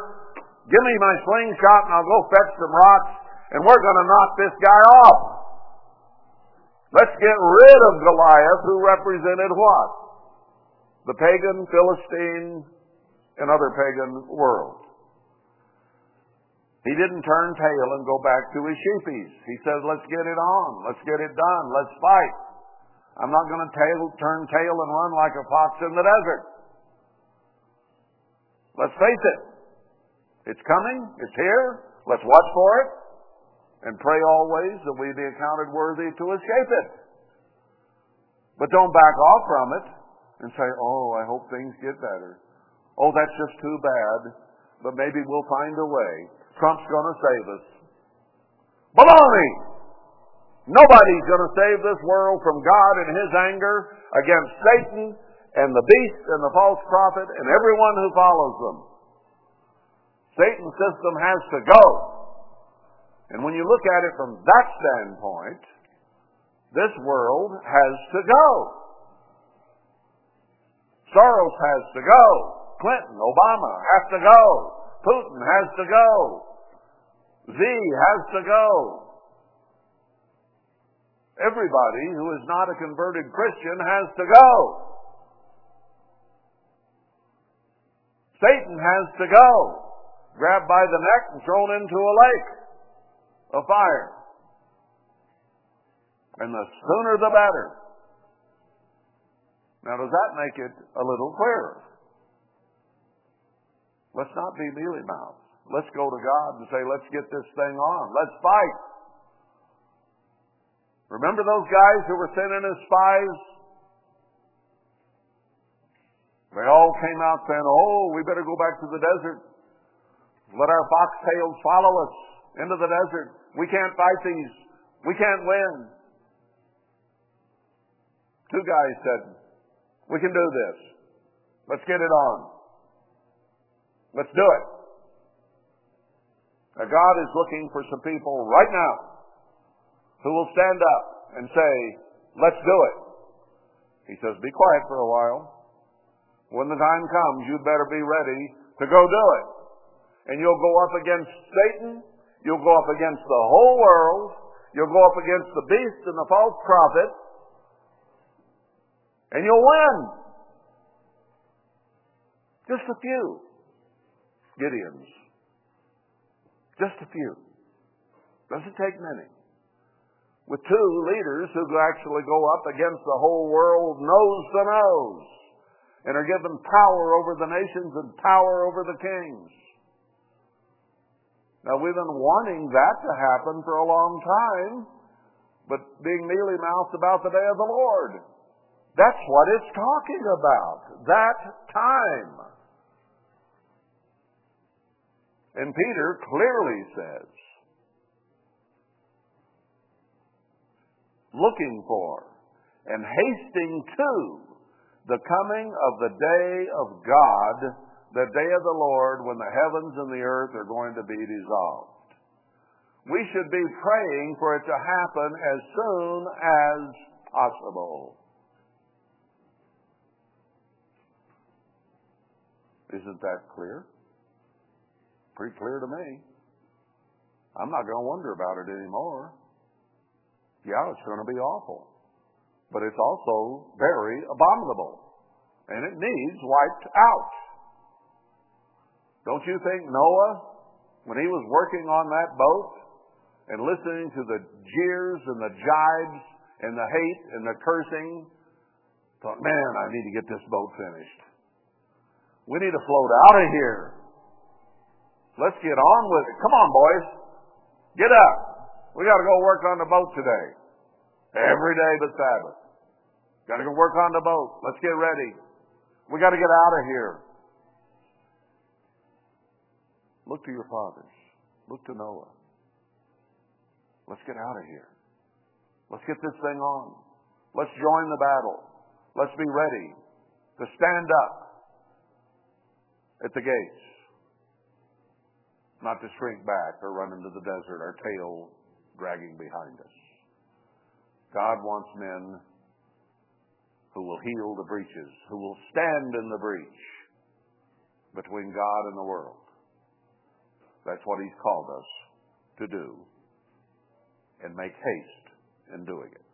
Give me my slingshot and I'll go fetch some rocks and we're going to knock this guy off. Let's get rid of Goliath who represented what? The pagan, Philistine, and other pagan world. He didn't turn tail and go back to his sheepies. He says, let's get it on. Let's get it done. Let's fight. I'm not going to tail, turn tail and run like a fox in the desert. Let's face it. It's coming. It's here. Let's watch for it and pray always that we be accounted worthy to escape it. But don't back off from it and say, oh, I hope things get better. Oh, that's just too bad, but maybe we'll find a way. Trump's going to save us. Baloney! Nobody's going to save this world from God and His anger against Satan and the beast and the false prophet and everyone who follows them. Satan's system has to go. And when you look at it from that standpoint, this world has to go. Soros has to go. Clinton, Obama has to go. Putin has to go. Z has to go. Everybody who is not a converted Christian has to go. Satan has to go. Grabbed by the neck and thrown into a lake of fire. And the sooner the better. Now, does that make it a little clearer? Let's not be mealy mouthed. Let's go to God and say, let's get this thing on. Let's fight. Remember those guys who were sending as spies? They all came out saying, oh, we better go back to the desert. Let our foxtails follow us into the desert. We can't fight these. We can't win. Two guys said, we can do this. Let's get it on. Let's do it. Now, God is looking for some people right now who will stand up and say, let's do it. He says, be quiet for a while. When the time comes, you better be ready to go do it. And you'll go up against Satan. You'll go up against the whole world. You'll go up against the beast and the false prophet. And you'll win. Just a few. Gideons. Just a few. Doesn't take many. With two leaders who actually go up against the whole world nose to nose and are given power over the nations and power over the kings. Now, we've been wanting that to happen for a long time, but being mealy mouthed about the day of the Lord. That's what it's talking about. That time. And Peter clearly says, looking for and hasting to the coming of the day of God, the day of the Lord when the heavens and the earth are going to be dissolved. We should be praying for it to happen as soon as possible. Isn't that clear? Pretty clear to me. I'm not going to wonder about it anymore. Yeah, it's going to be awful. But it's also very abominable. And it needs wiped out. Don't you think Noah, when he was working on that boat and listening to the jeers and the jibes and the hate and the cursing. Thought, man, I need to get this boat finished. We need to float out of here. Let's get on with it. Come on, boys. Get up. We got to go work on the boat today. Every day but Sabbath. Got to go work on the boat. Let's get ready. We got to get out of here. Look to your fathers. Look to Noah. Let's get out of here. Let's get this thing on. Let's join the battle. Let's be ready to stand up at the gates, not to shrink back or run into the desert, our tail dragging behind us. God wants men who will heal the breaches, who will stand in the breach between God and the world. That's what He's called us to do and make haste in doing it.